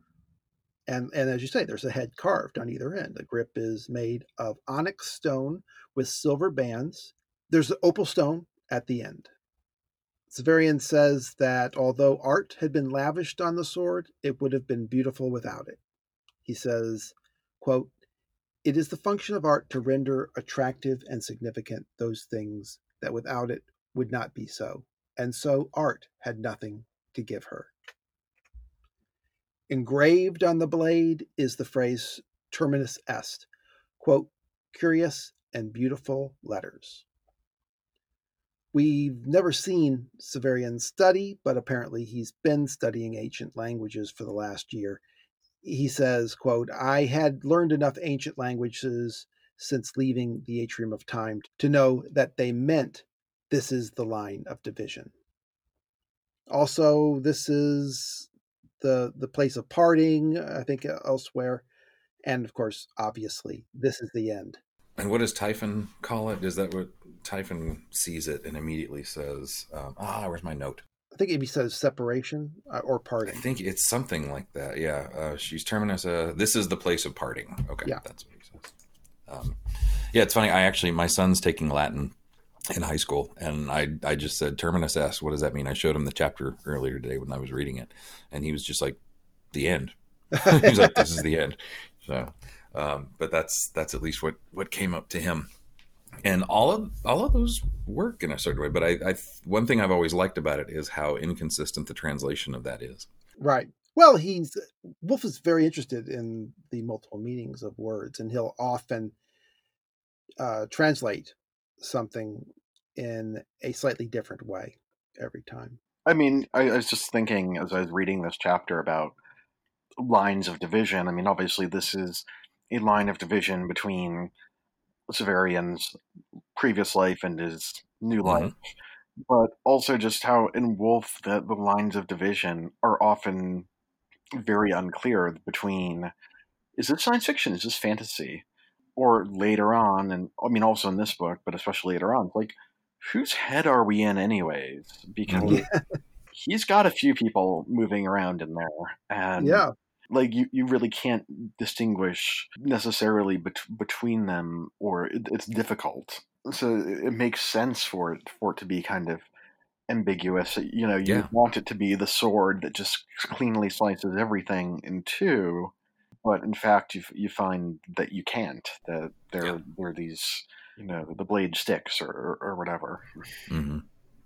and and as you say, there's a head carved on either end. The grip is made of onyx stone with silver bands. There's the opal stone at the end. Severian says that although art had been lavished on the sword, it would have been beautiful without it. He says, quote, It is the function of art to render attractive and significant those things that without it would not be so. And so art had nothing to give her. Engraved on the blade is the phrase terminus est, quote, curious and beautiful letters. We've never seen Severian study, but apparently he's been studying ancient languages for the last year. He says, quote, I had learned enough ancient languages since leaving the atrium of time to know that they meant this is the line of division. Also, this is the the place of parting, I think elsewhere. And of course, obviously, this is the end. And what does Typhon call it? Is that what Typhon sees it and immediately says, um, "Ah, where's my note?" I think he says separation uh, or parting. I think it's something like that. Yeah, uh, she's terminus. Uh, this is the place of parting. Okay, Yeah. that's what he says. Um, yeah, it's funny. I actually, my son's taking Latin in high school, and I, I just said terminus est. What does that mean? I showed him the chapter earlier today when I was reading it, and he was just like, "The end." he was like, "This is the end." So, um, but that's that's at least what what came up to him, and all of all of those work in a certain way. But I, I one thing I've always liked about it is how inconsistent the translation of that is. Right. Well, he's Wolfe is very interested in the multiple meanings of words, and he'll often uh, translate something in a slightly different way every time. I mean, I, I was just thinking as I was reading this chapter about lines of division. I mean, obviously, this is a line of division between Severian's previous life and his new Mhm. life, but also just how in Wolfe the, the lines of division are often very unclear between is this science fiction, is this fantasy, or later on, and I mean, also in this book, but especially later on, like whose head are we in, anyways? Because Mhm. he's got a few people moving around in there, and yeah. Like you, you really can't distinguish necessarily bet- between them, or it, it's difficult. So it it makes sense for it for it to be kind of ambiguous. You know, you Yeah. want it to be the sword that just cleanly slices everything in two, but in fact, you you find that you can't. That there Yeah. there are these, you know, the blade sticks or or, or whatever. hmm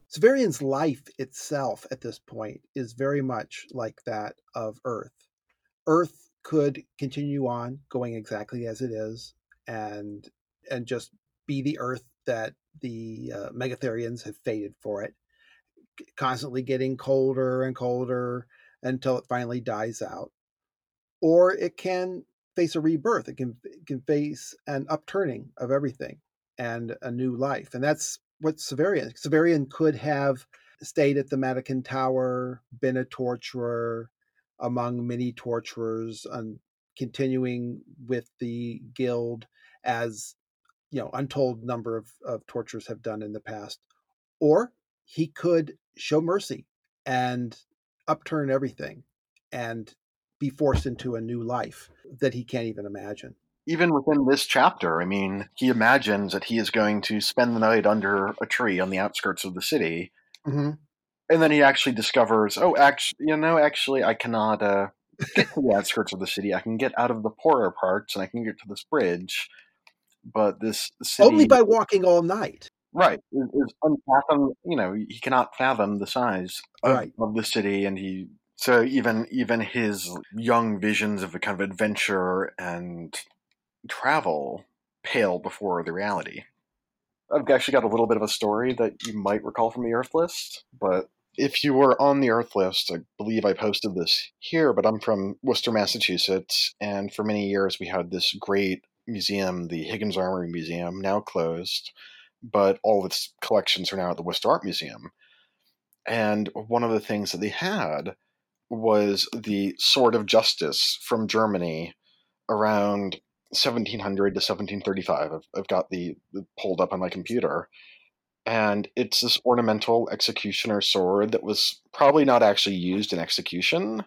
Severian's life itself at this point is very much like that of Urth. Urth could continue on going exactly as it is and and just be the Urth that the uh, Megatherians have fated for it, constantly getting colder and colder until it finally dies out. Or it can face a rebirth. It can it can face an upturning of everything and a new life. And that's what Severian. Severian could have stayed at the Matachin Tower, been a torturer among many torturers, and continuing with the guild as you know, untold number of, of torturers have done in the past. Or he could show mercy and upturn everything and be forced into a new life that he can't even imagine. even within this chapter, I mean, he imagines that he is going to spend the night under a tree on the outskirts of the city. hmm And then he actually discovers, oh, actually, you know, actually, I cannot uh, get to the outskirts of the city. I can get out of the poorer parts and I can get to this bridge. But this city, Only by walking all night. right, is, is unfathom. You know, he cannot fathom the size of, Right. of the city, and he so even even his young visions of a kind of adventure and travel pale before the reality. I've actually got a little bit of a story that you might recall from the Urth list, but if you were on the Urth list, I believe I posted this here, but I'm from Worcester, Massachusetts, and for many years we had this great museum, the Higgins Armory Museum, now closed, but all of its collections are now at the Worcester Art Museum. And one of the things that they had was the Sword of Justice from Germany around 1700 to 1735. I've, I've got the, the pulled up on my computer. And it's this ornamental executioner sword that was probably not actually used in execution,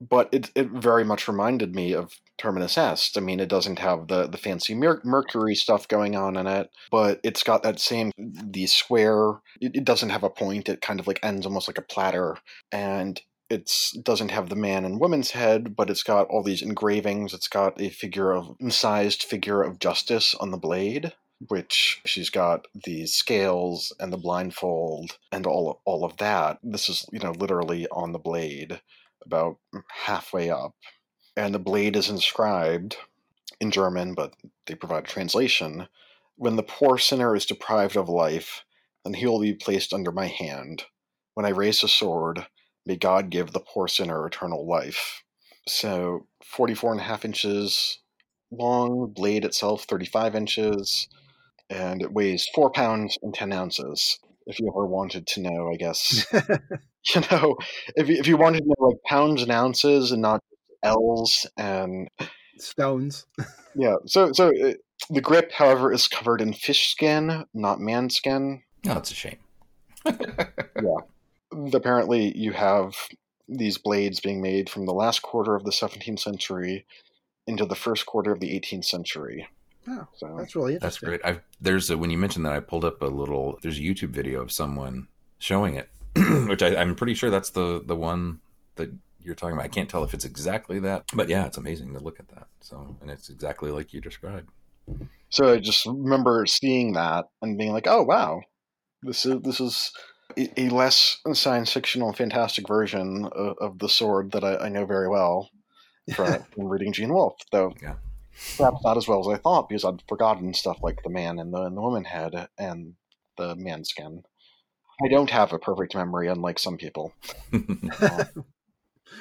but it, it very much reminded me of Terminus Est. I mean, it doesn't have the, the fancy mer- Mercury stuff going on in it, but it's got that same, the square, it, it doesn't have a point. It kind of like ends almost like a platter. And it doesn't have the man and woman's head, but it's got all these engravings. It's got a figure of incised figure of justice on the blade, which she's got the scales and the blindfold and all all of that. This is you know literally on the blade, about halfway up, and the blade is inscribed in German, but they provide a translation. When the poor sinner is deprived of life, then he will be placed under my hand. When I raise the sword, may God give the poor sinner eternal life. So 44 and a half inches long, blade itself 35 inches, and it weighs four pounds and 10 ounces. If you ever wanted to know, I guess, you know, if you, if you wanted to know like pounds and ounces and not L's and Stones. yeah, so so uh, the grip, however, is covered in fish skin, not man skin. No, it's a shame. Yeah. Apparently you have these blades being made from the last quarter of the 17th century into the first quarter of the 18th century. Oh, So that's really That's great. I've there's a, when you mentioned that I pulled up a little there's a YouTube video of someone showing it, which I, I'm pretty sure that's the the one that you're talking about. I can't tell if it's exactly that, but yeah, it's amazing to look at that. So and it's exactly like you described. so I just remember seeing that and being like, "Oh wow, this is this is a, a less science fictional, fantastic version of, of the sword that I, I know very well from, from reading Gene Wolfe." Though Yeah. Perhaps not as well as I thought because I'd forgotten stuff like the man and the and the woman head and the man skin. I don't have a perfect memory, unlike some people.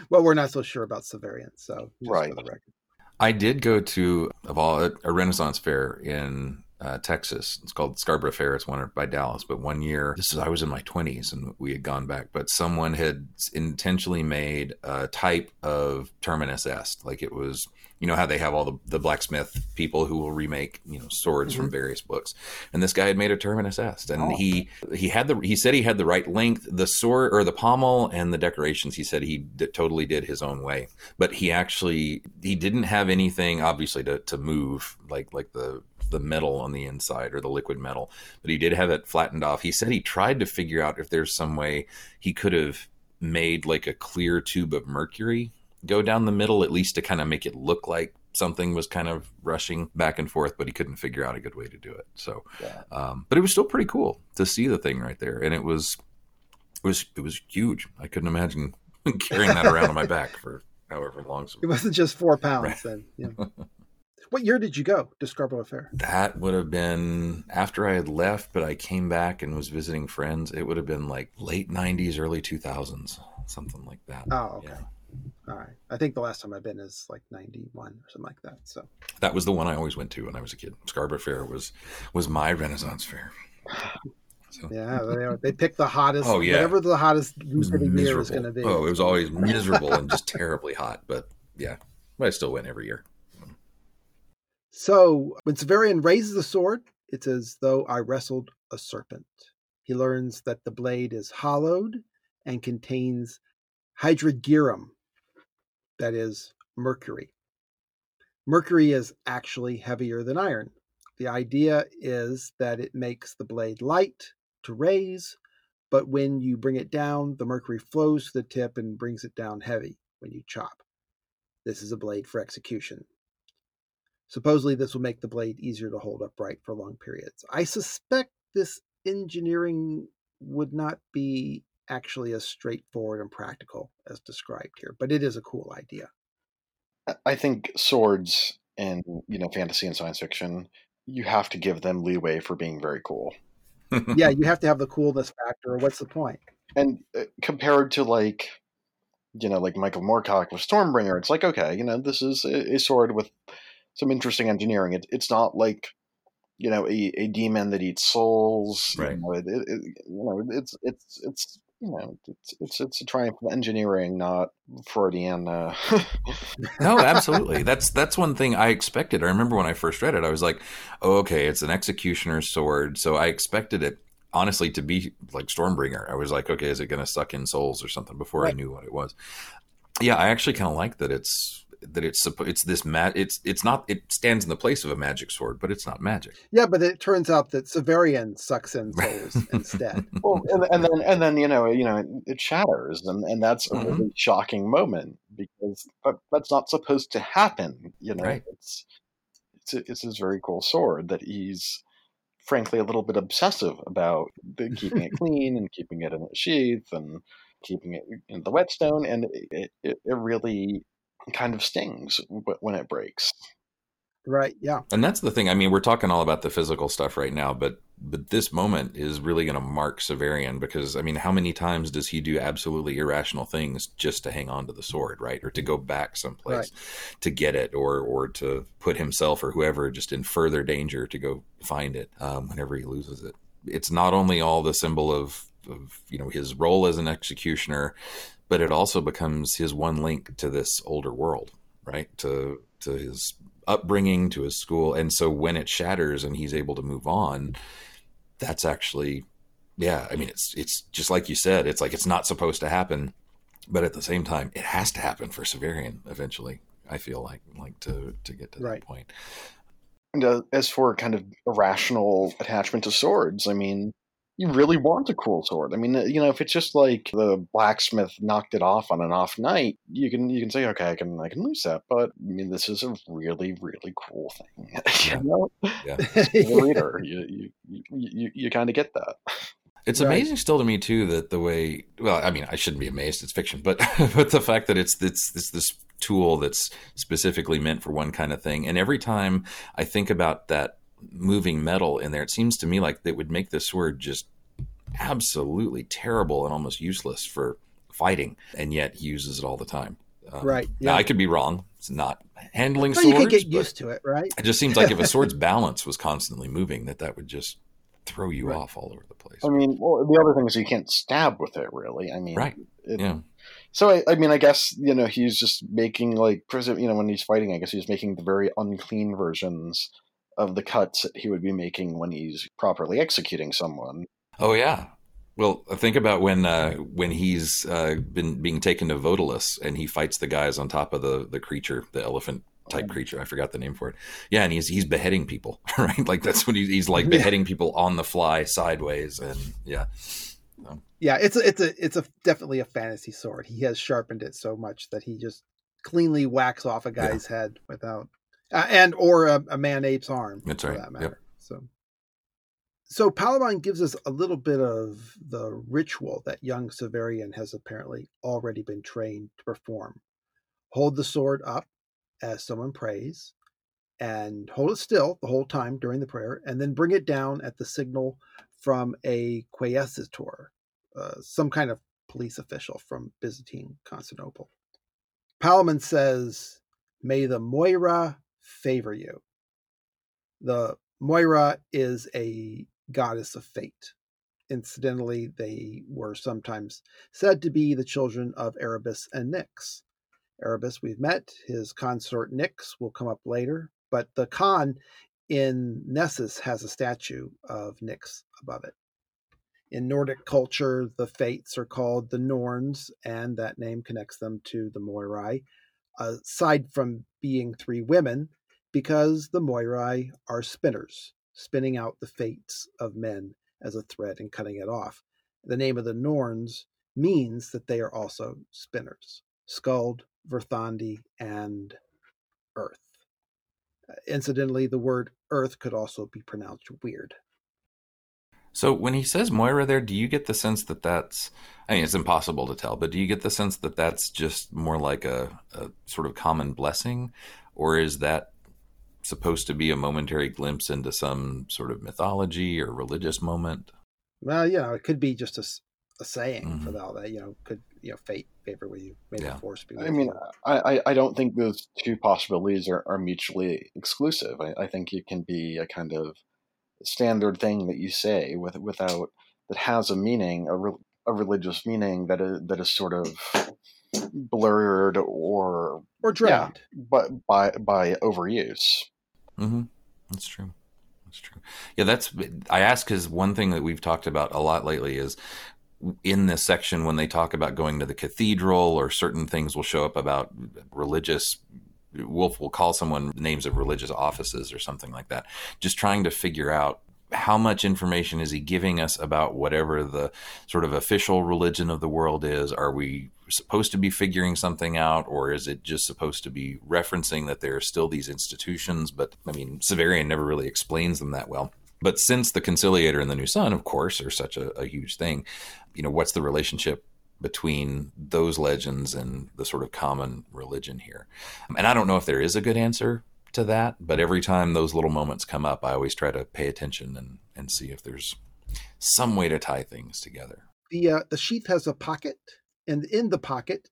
well, we're not so sure about Severian, so just Right. for the record. I did go to of all a Renaissance fair in uh, Texas. It's called Scarborough Fair. It's one by Dallas. But one year, this is I was in my twenties and we had gone back. But someone had intentionally made a type of Terminus Est, like it was. You know how they have all the, the blacksmith people who will remake you know swords from mm-hmm. various books, and this guy had made a Terminus Est, and Oh. he he had the he said he had the right length, the sword or the pommel and the decorations. He said he d- totally did his own way. But he actually he didn't have anything obviously to, to move like like the the metal on the inside or the liquid metal. But he did have it flattened off. He said he tried to figure out if there's some way he could have made like a clear tube of mercury go down the middle at least to kind of make it look like something was kind of rushing back and forth but he couldn't figure out a good way to do it so Yeah. um, but it was still pretty cool to see the thing right there and it was it was it was huge i couldn't imagine carrying that around on my back for however long So It wasn't just four pounds Right. then. Yeah. what year did you go to Scarborough Fair? that would have been after i had left but i came back and was visiting friends it would have been like late 90s early 2000s something like that Oh, okay. yeah All right. I think the last time I've been is like 91 or something like that. So, that was the one i always went to when i was a kid scarborough fair was was my renaissance fair so yeah, they, are, they pick the hottest, Oh, yeah. whatever the hottest was year is going to be. oh it was always miserable and just terribly hot but yeah but i still went every year So when Severian raises the sword, it's as though I wrestled a serpent. He learns that the blade is hollowed and contains hydrargyrum, that is, mercury. Mercury is actually heavier than iron. The idea is that it makes the blade light to raise, but when you bring it down, the mercury flows to the tip and brings it down heavy when you chop. This is a blade for execution. Supposedly, this will make the blade easier to hold upright for long periods. I suspect this engineering would not be actually as straightforward and practical as described here, but it is a cool idea. I think swords in you know fantasy and science fiction, you have to give them leeway for being very cool. yeah, you have to have the coolness factor. What's the point? And uh, compared to like, you know, like Michael Moorcock with Stormbringer, it's like okay, you know, this is a, a sword with some interesting engineering. It, it's not like you know a, a demon that eats souls. Right. You know, it, it, you know, it's it's it's you know, it's it's it's a triumph of engineering, not Freudian. Uh... no, absolutely. That's that's one thing I expected. I remember when I first read it, I was like, "Oh, okay, it's an executioner's sword." So I expected it honestly to be like Stormbringer. I was like, "Okay, is it going to suck in souls or something?" Before right. I knew what it was. Yeah, I actually kind of like that it's that it's it's this mat it's it's not it stands in the place of a magic sword but it's not magic yeah but it turns out that severian sucks in souls instead well and, and, then and then you know you know it, it shatters and and that's a mm-hmm. really shocking moment because that, that's not supposed to happen you know right. it's it's it's his very cool sword that he's frankly a little bit obsessive about keeping it clean and keeping it in a sheath and keeping it in the whetstone and it, it, it really kind of stings when it breaks. Right. Yeah. And that's the thing. I mean, we're talking all about the physical stuff right now, but but this moment is really going to mark Severian because I mean, how many times does he do absolutely irrational things just to hang on to the sword, right, or to go back someplace right. to get it, or or to put himself or whoever just in further danger to go find it um, whenever he loses it. It's not only all the symbol of of you know his role as an executioner but it also becomes his one link to this older world, right? To to his upbringing, to his school, and so when it shatters and he's able to move on, that's actually, yeah. I mean, it's it's just like you said. It's like it's not supposed to happen, but at the same time, it has to happen for Severian eventually. I feel like like to to get to right. that point. And uh, as for kind of irrational attachment to swords, I mean, you really want a cool sword. I mean, you know, if it's just like the blacksmith knocked it off on an off night, you can you can say, okay, I can I can lose that. But I mean, this is a really really cool thing. You know, yeah. the reader, you you you, you kind of get that. It's right. amazing still to me too that the way well, I mean, I shouldn't be amazed; it's fiction, but but the fact that it's it's this this tool that's specifically meant for one kind of thing, and every time I think about that moving metal in there. It seems to me like it would make this sword just absolutely terrible and almost useless for fighting, and yet he uses it all the time. Um, right. Yeah. Now I could be wrong. It's not handling well, swords. You could get used to it, right? It just seems like if a sword's balance was constantly moving, that that would just throw you right. off all over the place. I mean, well, the other thing is you can't stab with it, really. I mean, right? It, yeah. So I, I, mean, I guess you know he's just making like, prison. you know, when he's fighting, I guess he's making the very unclean versions of the cuts that he would be making when he's properly executing someone. Oh yeah. Well, think about when uh, when he's uh, been being taken to Vodalus and he fights the guys on top of the the creature, the elephant type creature. I forgot the name for it. Yeah, and he's he's beheading people, right? Like that's what he's, he's like beheading people on the fly sideways, and yeah. Yeah, it's a, it's a it's a definitely a fantasy sword. He has sharpened it so much that he just cleanly whacks off a guy's yeah. head without uh, and or a, a, man ape's arm. That's right. That yep. So, so Palaemon gives us a little bit of the ritual that young Severian has apparently already been trained to perform. Hold the sword up as someone prays, and hold it still the whole time during the prayer, and then bring it down at the signal from a quaesitor, uh, some kind of police official from Byzantine Constantinople. Palaemon says, May the Moira favor you. The Moira is a goddess of fate. Incidentally, they were sometimes said to be the children of Erebus and Nyx. Erebus we've met, his consort Nyx will come up later, but the Khan in Nessus has a statue of Nyx above it. In Nordic culture, the fates are called the Norns, and that name connects them to the Moirai, aside from being three women, because the Moirai are spinners, spinning out the fates of men as a thread and cutting it off. The name of the Norns means that they are also spinners. Skuld, Verthandi, and Urth. Uh, incidentally, the word Urth could also be pronounced weird. So when he says Moira there, do you get the sense that that's, I mean, it's impossible to tell, but do you get the sense that that's just more like a, a sort of common blessing? Or is that supposed to be a momentary glimpse into some sort of mythology or religious moment? Well, you know, it could be just a, a saying mm-hmm. for all that, you know, could, you know, fate favor with you, may yeah. the force be I mean, I, I don't think those two possibilities are, are mutually exclusive. I, I think it can be a kind of standard thing that you say with, without that has a meaning, a, re, a religious meaning that is that is sort of blurred or or drowned, yeah, but by by overuse. Mm-hmm. That's true. That's true. Yeah, that's I ask because one thing that we've talked about a lot lately is in this section when they talk about going to the cathedral or certain things will show up about religious Wolfe will call someone names of religious offices or something like that. Just trying to figure out how much information is he giving us about whatever the sort of official religion of the world is? Are we supposed to be figuring something out, or is it just supposed to be referencing that there are still these institutions? But I mean, Severian never really explains them that well. But since the conciliator and the new sun, of course, are such a, a huge thing, you know, what's the relationship between those legends and the sort of common religion here. And I don't know if there is a good answer to that, but every time those little moments come up, I always try to pay attention and, and see if there's some way to tie things together. The uh, the sheath has a pocket, and in the pocket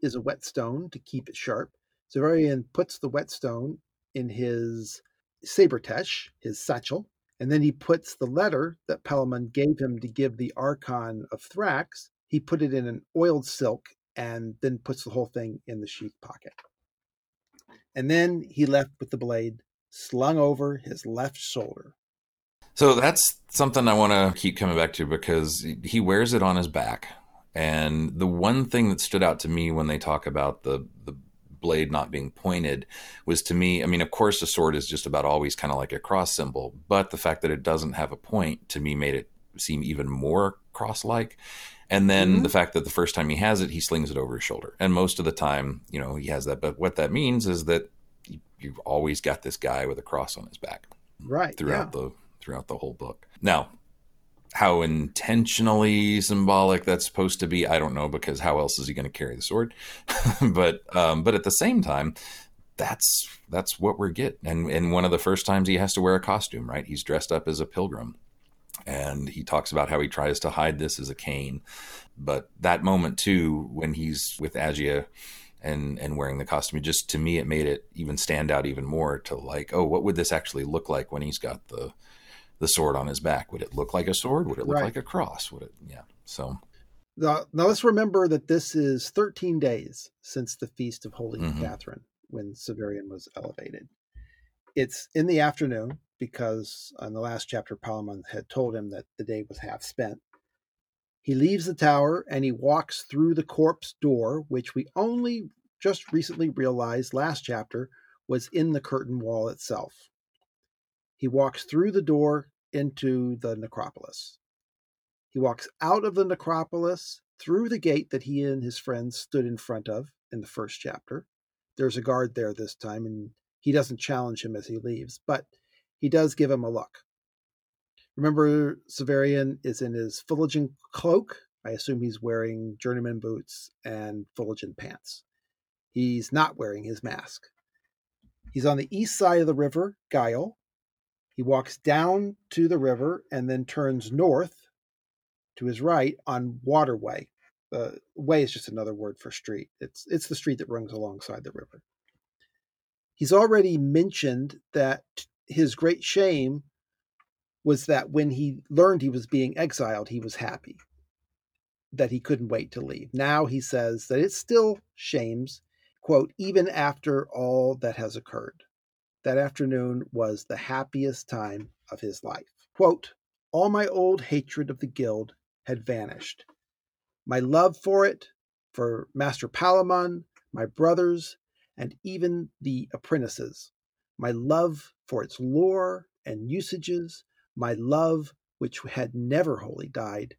is a whetstone to keep it sharp. Severian puts the whetstone in his sabretache, his satchel, and then he puts the letter that Palaemon gave him to give the Archon of Thrax he put it in an oiled silk and then puts the whole thing in the sheath pocket. And then he left with the blade slung over his left shoulder. So that's something I want to keep coming back to because he wears it on his back. And the one thing that stood out to me when they talk about the, the blade not being pointed was to me, I mean, of course, a sword is just about always kind of like a cross symbol, but the fact that it doesn't have a point to me made it seem even more cross like. And then mm-hmm. the fact that the first time he has it, he slings it over his shoulder. And most of the time, you know, he has that. But what that means is that you've always got this guy with a cross on his back, right? Throughout yeah. the throughout the whole book. Now, how intentionally symbolic that's supposed to be, I don't know, because how else is he going to carry the sword? but um, but at the same time, that's that's what we're getting. And and one of the first times he has to wear a costume, right? He's dressed up as a pilgrim and he talks about how he tries to hide this as a cane. But that moment too, when he's with Agia and and wearing the costume, just to me it made it even stand out even more to like, oh, what would this actually look like when he's got the the sword on his back? Would it look like a sword? Would it look right. like a cross? Would it? Yeah. So now, now let's remember that this is 13 days since the feast of Holy mm-hmm. Catherine when Severian was elevated. It's in the afternoon because in the last chapter, Palamon had told him that the day was half spent. He leaves the tower and he walks through the corpse door, which we only just recently realized last chapter was in the curtain wall itself. He walks through the door into the necropolis. He walks out of the necropolis through the gate that he and his friends stood in front of in the first chapter. There's a guard there this time, and he doesn't challenge him as he leaves, but he does give him a look. Remember, Severian is in his fuligin cloak. I assume he's wearing journeyman boots and fuligin pants. He's not wearing his mask. He's on the east side of the river, Gyoll. He walks down to the river and then turns north to his right on Waterway. The way is just another word for street. It's it's the street that runs alongside the river. He's already mentioned that his great shame was that when he learned he was being exiled, he was happy that he couldn't wait to leave. Now he says that it still shames, quote, even after all that has occurred. That afternoon was the happiest time of his life. Quote, all my old hatred of the guild had vanished. My love for it, for Master Palaemon, my brothers, and even the apprentices. My love for its lore and usages, my love, which had never wholly died,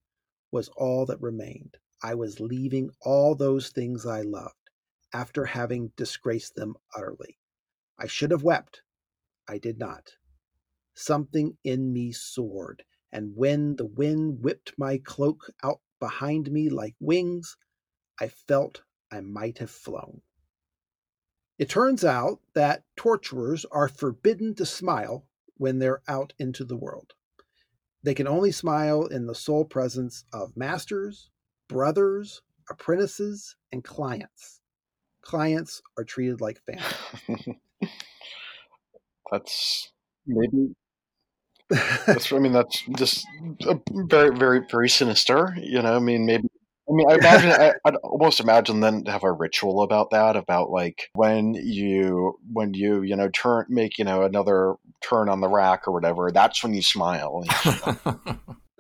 was all that remained. I was leaving all those things I loved after having disgraced them utterly. I should have wept. I did not. Something in me soared, and when the wind whipped my cloak out behind me like wings, I felt I might have flown. It turns out that torturers are forbidden to smile when they're out into the world. They can only smile in the sole presence of masters, brothers, apprentices, and clients. Clients are treated like family. that's maybe that's I mean that's just very very very sinister. You know, I mean maybe I mean, I imagine I, would almost imagine then to have a ritual about that, about like when you when you you know turn make you know another turn on the rack or whatever. That's when you smile.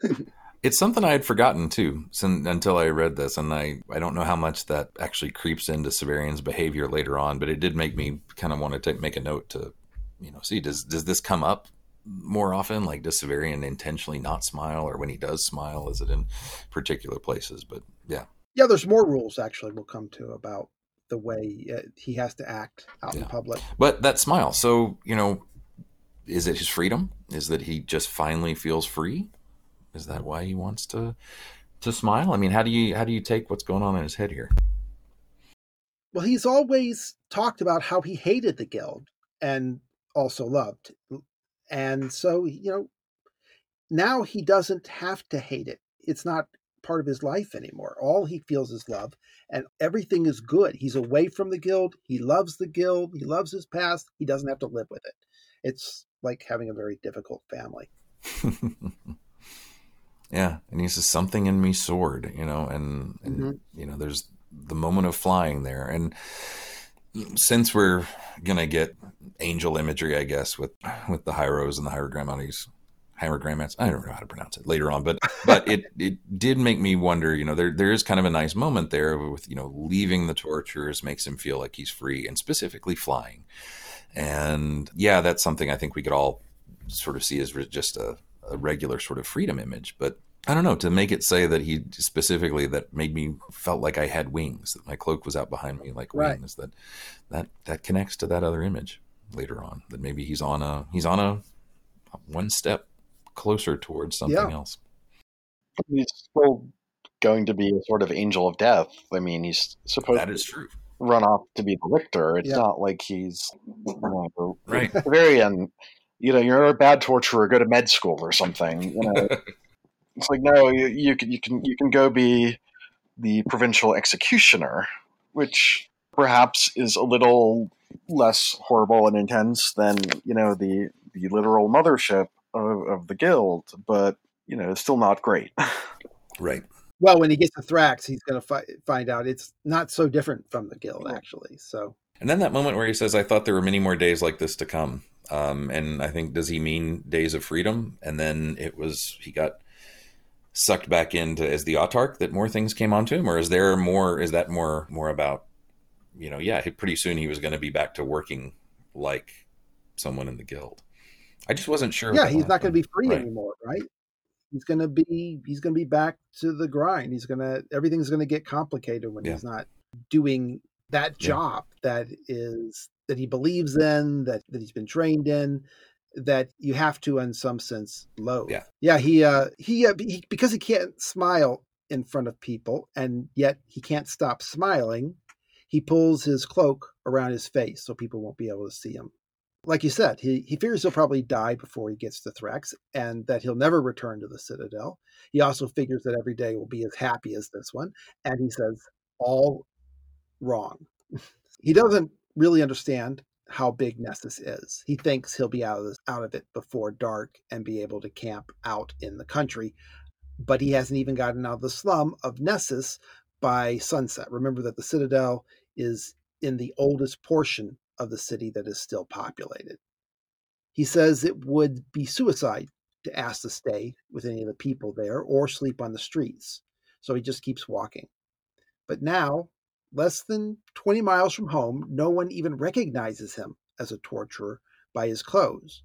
it's something I had forgotten too, until I read this, and I I don't know how much that actually creeps into Severian's behavior later on, but it did make me kind of want to take, make a note to you know see does does this come up more often? Like, does Severian intentionally not smile, or when he does smile, is it in particular places? But yeah, yeah. There's more rules actually. We'll come to about the way uh, he has to act out yeah. in public. But that smile. So you know, is it his freedom? Is that he just finally feels free? Is that why he wants to to smile? I mean, how do you how do you take what's going on in his head here? Well, he's always talked about how he hated the guild and also loved and so, you know, now he doesn't have to hate it. It's not part of his life anymore. All he feels is love, and everything is good. He's away from the guild. He loves the guild. He loves his past. He doesn't have to live with it. It's like having a very difficult family. yeah, and he says something in me soared, you know, and, and mm-hmm. you know, there's the moment of flying there, and since we're gonna get angel imagery, I guess, with with the hieros and the Hierogrammates, Hierogrammates. I don't know how to pronounce it later on, but but it it did make me wonder. You know, there there is kind of a nice moment there with you know leaving the torturers makes him feel like he's free, and specifically flying. And yeah, that's something I think we could all sort of see as just a, a regular sort of freedom image, but I don't know to make it say that he specifically that made me felt like I had wings that my cloak was out behind me like right. wings that that that connects to that other image later on that maybe he's on a he's on a one step closer towards something yeah. else. He's still going to be a sort of angel of death. I mean, he's supposed that is true. Run off to be the lictor. It's yeah. not like he's you know, right. very end. You know, you're a bad torturer. Go to med school or something. You know, it's like no, you, you can you can you can go be the provincial executioner, which perhaps is a little less horrible and intense than you know the the literal mothership of, of the guild, but you know, still not great. right. Well, when he gets to Thrax, he's going to fi- find out it's not so different from the guild, actually. So. And then that moment where he says, "I thought there were many more days like this to come," um, and I think does he mean days of freedom? And then it was he got sucked back into as the autarch that more things came onto him, or is there more? Is that more more about you know, yeah, pretty soon he was going to be back to working like someone in the guild. I just wasn't sure. Yeah, he's not going to be free right. anymore, right? He's going to be he's going to be back to the grind. He's going to everything's going to get complicated when yeah. he's not doing that job yeah. that is that he believes in, that that he's been trained in, that you have to in some sense loathe. Yeah. Yeah, he uh he, uh, he because he can't smile in front of people and yet he can't stop smiling he pulls his cloak around his face so people won't be able to see him. Like you said, he, he fears he'll probably die before he gets to Thrax and that he'll never return to the Citadel. He also figures that every day will be as happy as this one. And he says, all wrong. he doesn't really understand how big Nessus is. He thinks he'll be out of this, out of it before dark and be able to camp out in the country, but he hasn't even gotten out of the slum of Nessus by sunset. Remember that the Citadel is in the oldest portion of the city that is still populated. He says it would be suicide to ask to stay with any of the people there or sleep on the streets. So he just keeps walking. But now less than 20 miles from home, no one even recognizes him as a torturer by his clothes.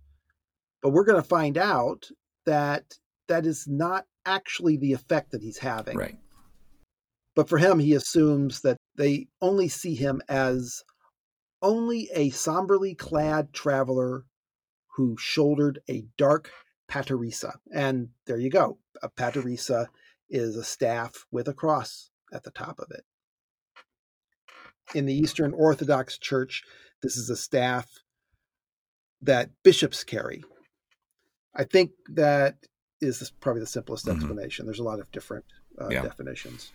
But we're going to find out that that is not actually the effect that he's having. Right. But for him, he assumes that they only see him as only a somberly clad traveler who shouldered a dark pateressa. And there you go. A pateressa is a staff with a cross at the top of it. In the Eastern Orthodox Church, this is a staff that bishops carry. I think that is probably the simplest mm-hmm. explanation. There's a lot of different uh, yeah. definitions.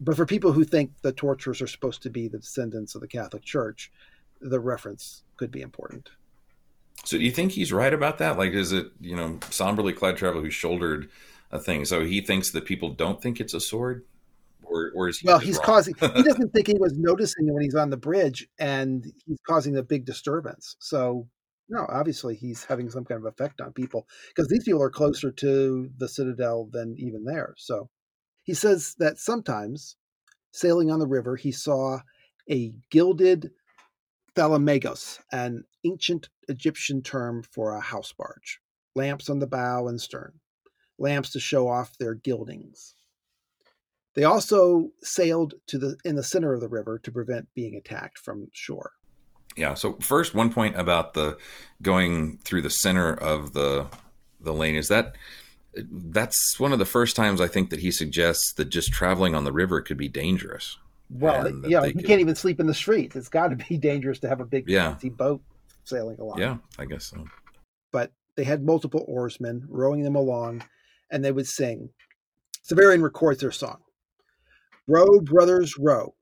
But for people who think the torturers are supposed to be the descendants of the Catholic Church, the reference could be important. So do you think he's right about that? Like, is it, you know, somberly clad traveler who shouldered a thing? So he thinks that people don't think it's a sword? Or, or is he well, he's wrong? causing, he doesn't think he was noticing when he's on the bridge and he's causing a big disturbance. So, no, obviously he's having some kind of effect on people because these people are closer to the citadel than even there. So he says that sometimes sailing on the river, he saw a gilded thalamagos, an ancient Egyptian term for a house barge, lamps on the bow and stern, lamps to show off their gildings. They also sailed to the in the center of the river to prevent being attacked from shore. Yeah. So first, one point about the going through the center of the the lane is that that's one of the first times I think that he suggests that just traveling on the river could be dangerous. Well, yeah, you could, can't even sleep in the streets. It's got to be dangerous to have a big yeah. fancy boat sailing along. Yeah, I guess so. But they had multiple oarsmen rowing them along, and they would sing. Severian records their song. Row, brothers, row.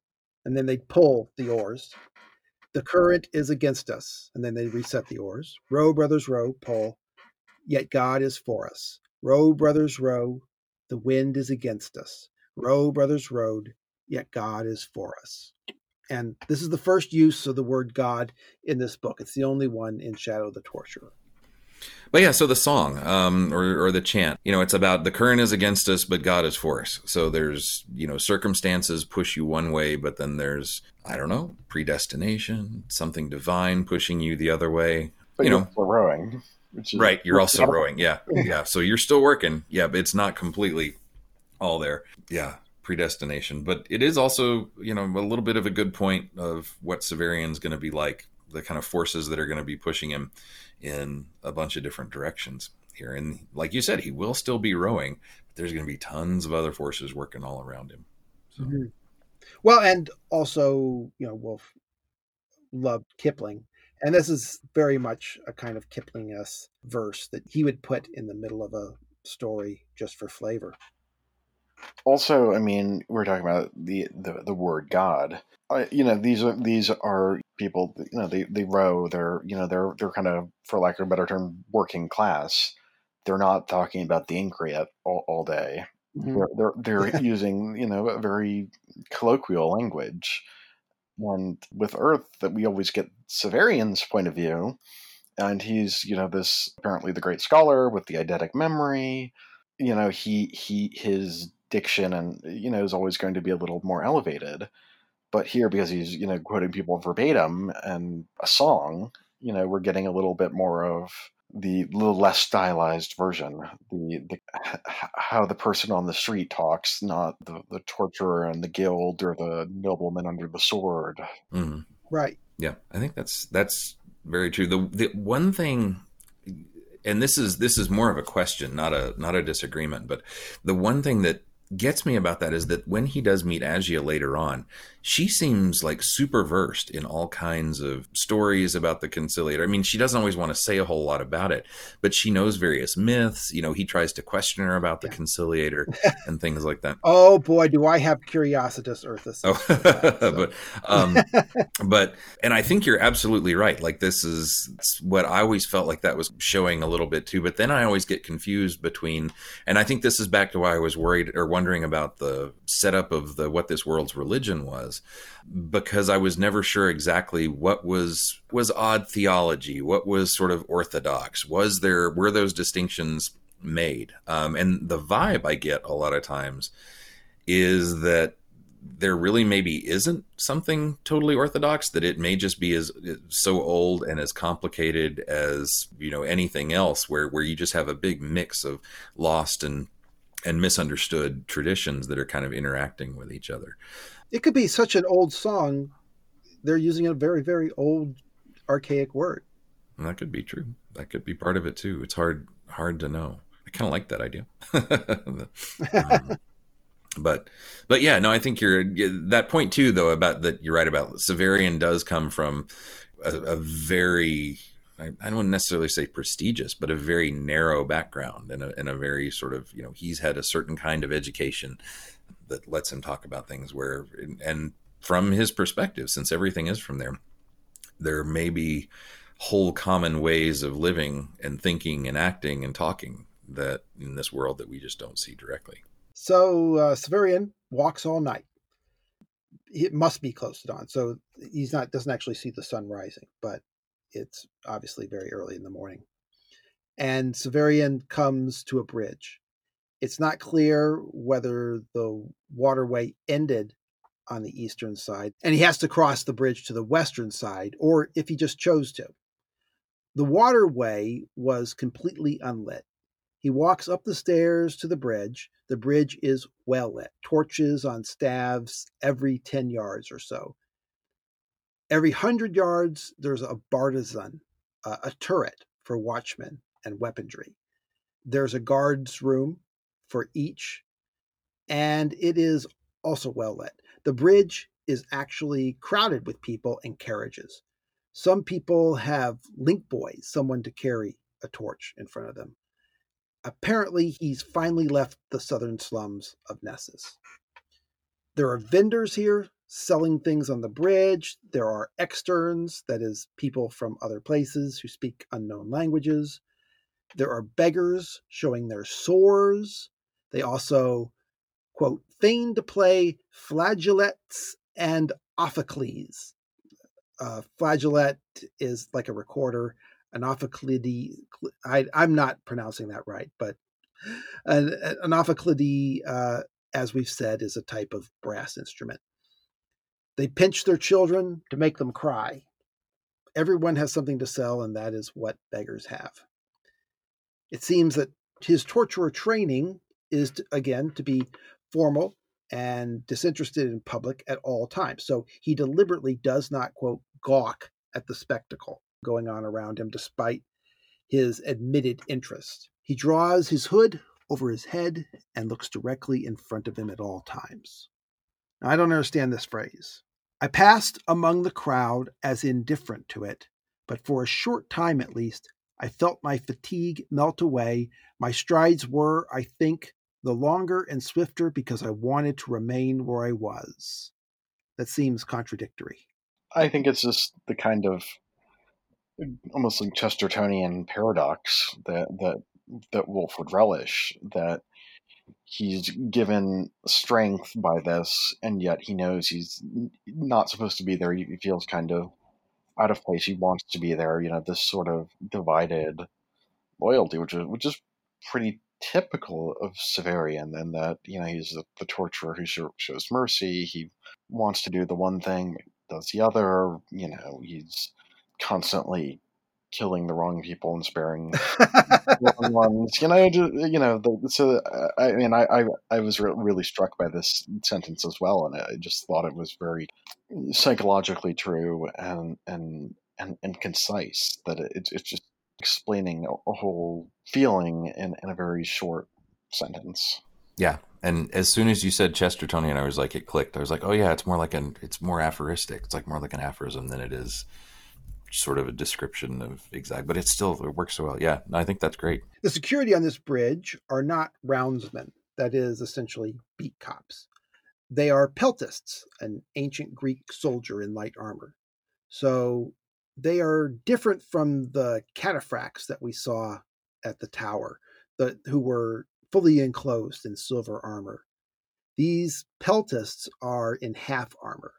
And then they'd pull the oars. The current is against us. And then they reset the oars. Row, brothers, row, pull. Yet God is for us. Row, brothers, row, the wind is against us. Row, brothers, rowed, yet God is for us. And this is the first use of the word God in this book. It's the only one in Shadow of the Torturer. But yeah, so the song um, or, or the chant, you know, it's about the current is against us, but God is for us. So there's, you know, circumstances push you one way, but then there's, I don't know, predestination, something divine pushing you the other way. But you know, rowing. Is, right, you're also rowing. Yeah, yeah. So you're still working. Yeah, but it's not completely all there. Yeah, predestination. But it is also, you know, a little bit of a good point of what Severian's going to be like, the kind of forces that are going to be pushing him in a bunch of different directions here. And like you said, he will still be rowing, but there's going to be tons of other forces working all around him. So. Mm-hmm. Well, and also, you know, Wolfe loved Kipling and this is very much a kind of Kipling s verse that he would put in the middle of a story just for flavor. Also, I mean, we're talking about the the, the word God. Uh, you know, these are these are people. You know, they, they row. They're you know they're they're kind of, for lack of a better term, working class. They're not talking about the Increate all, all day. Mm-hmm. They're they're, they're using you know a very colloquial language and with Earth that we always get Severian's point of view, and he's you know this apparently the great scholar with the eidetic memory. You know he he his diction and you know is always going to be a little more elevated, but here because he's you know quoting people verbatim and a song, you know we're getting a little bit more of the little less stylized version, the, the how the person on the street talks, not the, the torturer and the guild or the nobleman under the sword. Mm-hmm. Right. Yeah, I think that's that's very true. The the one thing, and this is this is more of a question, not a not a disagreement, but the one thing that gets me about that is that when he does meet Agia later on, she seems like super versed in all kinds of stories about the conciliator. I mean, she doesn't always want to say a whole lot about it, but she knows various myths. You know, he tries to question her about the yeah. conciliator and things like that. Oh boy, do I have curiositas Urthus. Oh, that, so. but um, but and I think you're absolutely right. Like this is what I always felt like that was showing a little bit too. But then I always get confused between, and I think this is back to why I was worried or wondering about the setup of the what this world's religion was was because I was never sure exactly what was was odd theology, what was sort of orthodox. Was there were those distinctions made? Um, and the vibe I get a lot of times is that there really maybe isn't something totally orthodox that it may just be as so old and as complicated as you know anything else where where you just have a big mix of lost and and misunderstood traditions that are kind of interacting with each other it could be such an old song they're using a very very old archaic word. And that could be true. That could be part of it too. It's hard hard to know. I kind of like that idea. Um, but but yeah no i think you're that point too though about that you're right about severian does come from a, a very I, I, don't necessarily say prestigious but a very narrow background and a, and a very sort of you know he's had a certain kind of education that lets him talk about things where and from his perspective since everything is from there there may be whole common ways of living and thinking and acting and talking that in this world that we just don't see directly so uh, Severian walks all night. It must be close to dawn, so he's not doesn't actually see the sun rising, but it's obviously very early in the morning. And Severian comes to a bridge. It's not clear whether the waterway ended on the eastern side and he has to cross the bridge to the western side, or if he just chose to. The waterway was completely unlit. He walks up the stairs to the bridge. The bridge is well lit, torches on staves every 10 yards or so. Every 100 yards, there's a bartizan, uh, a turret for watchmen and weaponry. There's a guard's room for each, and it is also well lit. The bridge is actually crowded with people and carriages. Some people have link boys, someone to carry a torch in front of them apparently he's finally left the southern slums of Nessus. There are vendors here selling things on the bridge. There are externs, that is, people from other places who speak unknown languages. There are beggars showing their sores. They also, quote, feign to play flageolets and ophicleides. Uh, flageolet is like a recorder An anaphaclidy. I, am not pronouncing that right, but an, anaphaclidy, uh, as we've said, is a type of brass instrument. They pinch their children to make them cry. Everyone has something to sell, and that is what beggars have. It seems that his torturer training is, to, again, to be formal and disinterested in public at all times. So he deliberately does not, quote, gawk at the spectacle going on around him despite his admitted interest. He draws his hood over his head and looks directly in front of him at all times. Now, I don't understand this phrase. I passed among the crowd as indifferent to it, but for a short time at least, I felt my fatigue melt away. My strides were, I think, the longer and swifter because I wanted to remain where I was. That seems contradictory. I think it's just the kind of almost like Chestertonian paradox that that that Wolfe would relish that he's given strength by this and yet he knows he's not supposed to be there he feels kind of out of place he wants to be there you know this sort of divided loyalty which is which is pretty typical of Severian and that you know he's the, the torturer who shows mercy he wants to do the one thing does the other you know he's constantly killing the wrong people and sparing the wrong ones. You know, you know. The, so uh, I mean, I I, I was re- really struck by this sentence as well, and I just thought it was very psychologically true and and and, and concise. That it, it's just explaining a, a whole feeling in in a very short sentence. Yeah, and as soon as you said Chestertonian, I was like, it clicked. I was like, oh yeah, it's more like an, it's more aphoristic. It's like more like an aphorism than it is sort of a description of exact, but it still it works so well. Yeah, I think that's great. The security on this bridge are not roundsmen. That is essentially beat cops. They are peltists, an ancient Greek soldier in light armor. So they are different from the cataphracts that we saw at the tower, the, who were fully enclosed in silver armor. These peltists are in half armor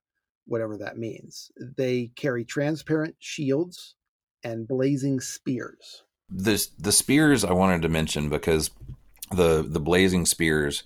whatever that means. They carry transparent shields and blazing spears. The the spears I wanted to mention because the the blazing spears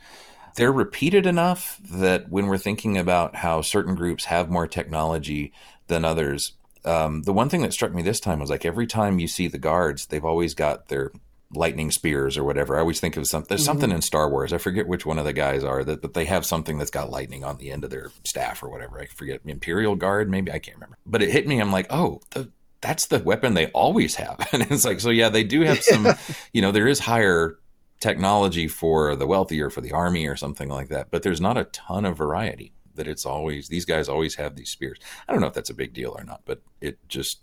they're repeated enough that when we're thinking about how certain groups have more technology than others, um, the one thing that struck me this time was like every time you see the guards, they've always got their lightning spears or whatever. I always think of something. There's mm-hmm. something in Star Wars. I forget which one of the guys are that, that they have something that's got lightning on the end of their staff or whatever. I forget Imperial Guard, maybe I can't remember. But it hit me. I'm like, oh, the, that's the weapon they always have. And it's like, so yeah, they do have some. you know, there is higher technology for the wealthy or for the army or something like that, but there's not a ton of variety. That it's always these guys always have these spears. I don't know if that's a big deal or not, but it just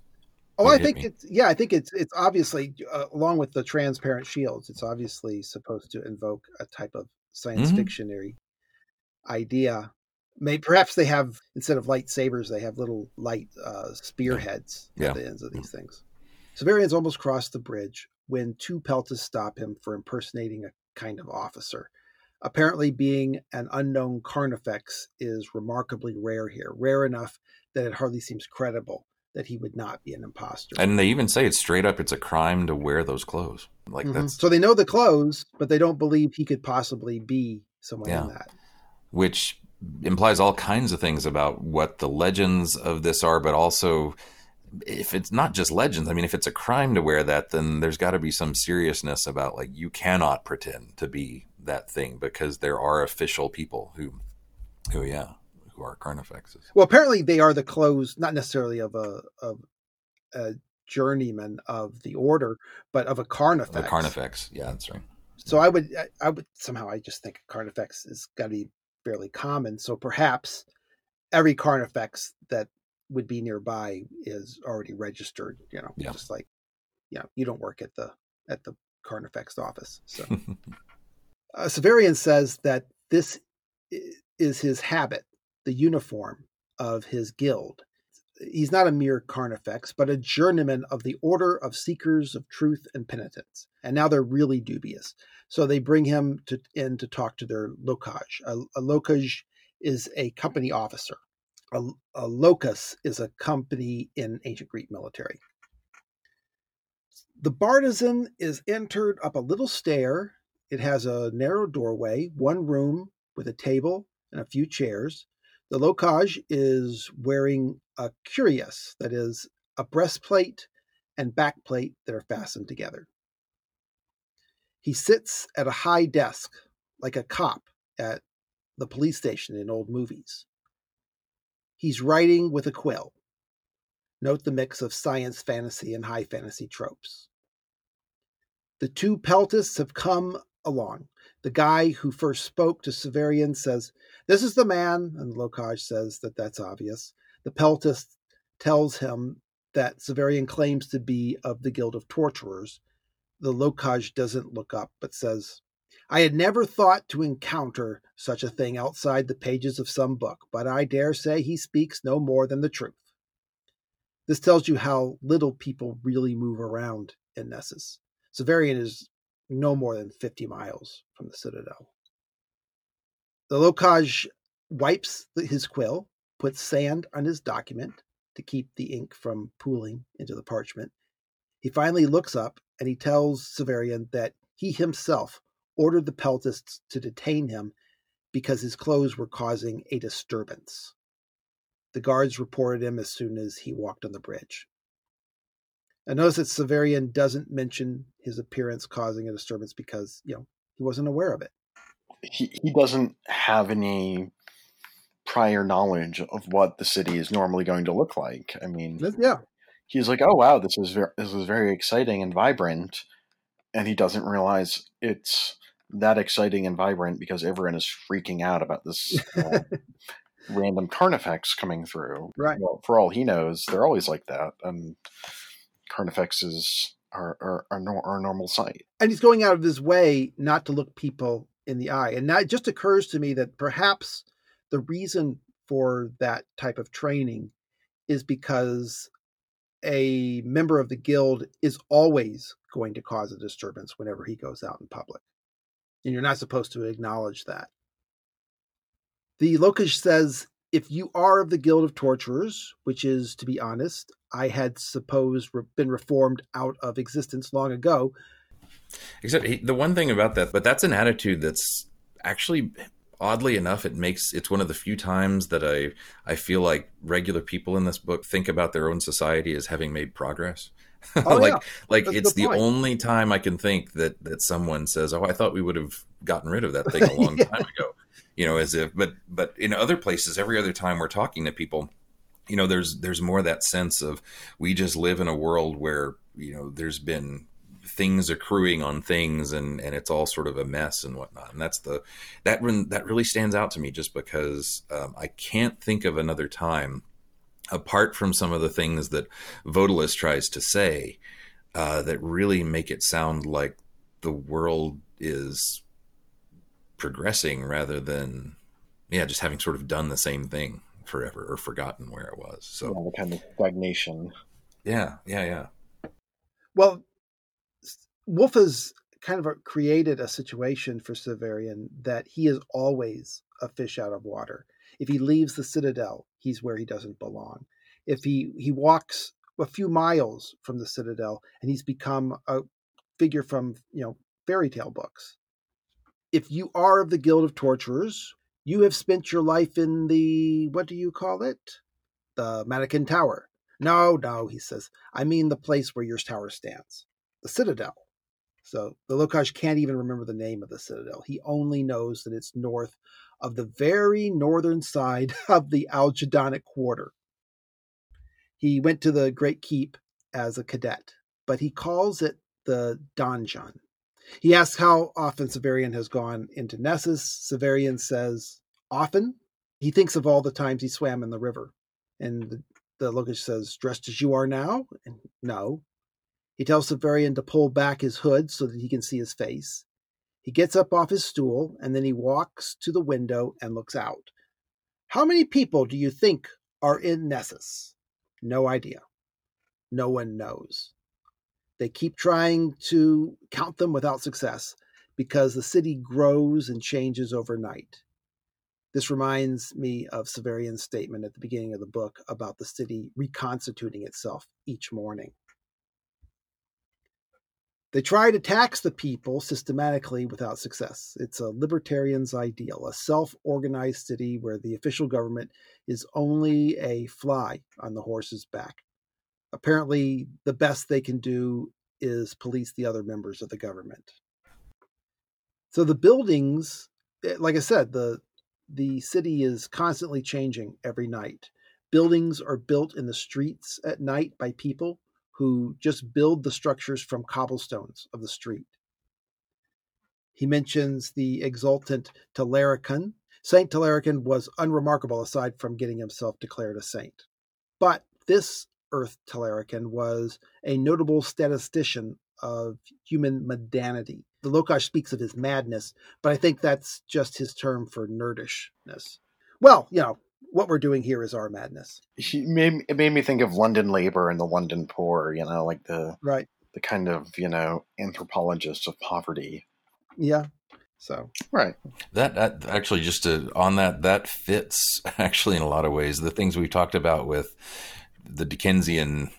Oh, I think me. it's yeah. I think it's it's obviously uh, along with the transparent shields. It's obviously supposed to invoke a type of science mm-hmm. fictionary idea. Maybe perhaps they have instead of lightsabers, they have little light uh, spearheads yeah. at the ends of these mm-hmm. things. Severian's almost crossed the bridge when two peltas stop him for impersonating a kind of officer. Apparently, being an unknown Carnifex is remarkably rare here, rare enough that it hardly seems credible that he would not be an imposter. And they even say it's straight up it's a crime to wear those clothes. Like mm-hmm. that's so they know the clothes, but they don't believe he could possibly be someone yeah. in that. Which implies all kinds of things about what the legends of this are, but also if it's not just legends, I mean, if it's a crime to wear that, then there's got to be some seriousness about like you cannot pretend to be that thing because there are official people who, who yeah, who are carnifexes. Well, apparently they are the clothes, not necessarily of a of a journeyman of the order, but of a carnifex. The carnifex, yeah, that's right. So I would, I, I would somehow, I just think carnifex is got to be fairly common. So perhaps every carnifex that would be nearby is already registered. You know, yeah. just like you know, you don't work at the at the carnifex office. So uh, Severian says that this is his habit the uniform of his guild. He's not a mere carnifex, but a journeyman of the Order of Seekers of Truth and Penitence. And now they're really dubious. So they bring him to, in to talk to their lochage. A, a lochage is a company officer. A, a locus is a company in ancient Greek military. The bartizan is entered up a little stair. It has a narrow doorway, one room with a table and a few chairs. The lochage is wearing a cuirass, that is, a breastplate and backplate that are fastened together. He sits at a high desk, like a cop at the police station in old movies. He's writing with a quill. Note the mix of science fantasy and high fantasy tropes. The two peltists have come along. The guy who first spoke to Severian says, This is the man, and Lochage says that that's obvious. The peltist tells him that Severian claims to be of the Guild of Torturers. The Lochage doesn't look up, but says, I had never thought to encounter such a thing outside the pages of some book, but I dare say he speaks no more than the truth. This tells you how little people really move around in Nessus. Severian is no more than 50 miles from the citadel. The Lochage wipes his quill, puts sand on his document to keep the ink from pooling into the parchment. He finally looks up and he tells Severian that he himself ordered the peltists to detain him because his clothes were causing a disturbance. The guards reported him as soon as he walked on the bridge. I notice that Severian doesn't mention his appearance causing a disturbance because, you know, he wasn't aware of it. He, he doesn't have any prior knowledge of what the city is normally going to look like. I mean, yeah. He's like, "Oh wow, this is very, this is very exciting and vibrant." And he doesn't realize it's that exciting and vibrant because everyone is freaking out about this uh, random carnifex coming through. Right. Well, for all he knows, they're always like that. And are, are, no, are a normal sight. And he's going out of his way not to look people in the eye. And it just occurs to me that perhaps the reason for that type of training is because a member of the guild is always going to cause a disturbance whenever he goes out in public. And you're not supposed to acknowledge that. The Lochage says if you are of the Guild of Torturers, which is, to be honest, I had supposed been reformed out of existence long ago. Except the one thing about that, but that's an attitude that's actually oddly enough, it makes it's one of the few times that I I feel like regular people in this book think about their own society as having made progress. Oh, like yeah. like That's it's the, the only time I can think that that someone says, "Oh, I thought we would have gotten rid of that thing a long yeah. time ago." You know, as if but but in other places, every other time we're talking to people, you know, there's there's more that sense of we just live in a world where you know there's been things accruing on things and and it's all sort of a mess and whatnot. And that's the that one that really stands out to me just because um, i can't think of another time apart from some of the things that Vodalus tries to say uh, that really make it sound like the world is progressing rather than yeah just having sort of done the same thing forever or forgotten where it was so yeah, the kind of stagnation yeah yeah yeah well Wolfe has kind of created a situation for Severian that he is always a fish out of water if he leaves the citadel he's where he doesn't belong. If he he walks a few miles from the citadel and he's become a figure from you know fairy tale books. If you are of the Guild of Torturers, you have spent your life in the what do you call it? The Matachin Tower. No, no, he says. I mean the place where your tower stands. The Citadel. So the Lochage can't even remember the name of the citadel. He only knows that it's north of the very northern side of the Algedonic quarter. He went to the Great Keep as a cadet, but he calls it the donjon. He asks how often Severian has gone into Nessus. Severian says, often. He thinks of all the times he swam in the river. And the, the says, dressed as you are now? And no. He tells Severian to pull back his hood so that he can see his face. He gets up off his stool and then he walks to the window and looks out. How many people do you think are in Nessus? No idea. No one knows. They keep trying to count them without success because the city grows and changes overnight. This reminds me of Severian's statement at the beginning of the book about the city reconstituting itself each morning. They try to tax the people systematically without success. It's a libertarian's ideal, a self organized city where the official government is only a fly on the horse's back. Apparently, the best they can do is police the other members of the government. So the buildings, eh, like I said, the the city is constantly changing every night. Buildings are built in the streets at night by people who just build the structures from cobblestones of the street. He mentions the exultant Telericon. Saint Telericon was unremarkable aside from getting himself declared a saint. But this Earth Telericon was a notable statistician of human mundanity. The Lochage speaks of his madness, but I think that's just his term for nerdishness. Well, you know, what we're doing here is our madness. He made, it made me think of London labor and the London poor, you know, like the right the kind of you know anthropologists of poverty. Yeah. So right. That that actually just to, on that that fits actually in a lot of ways the things we've talked about with the Dickensian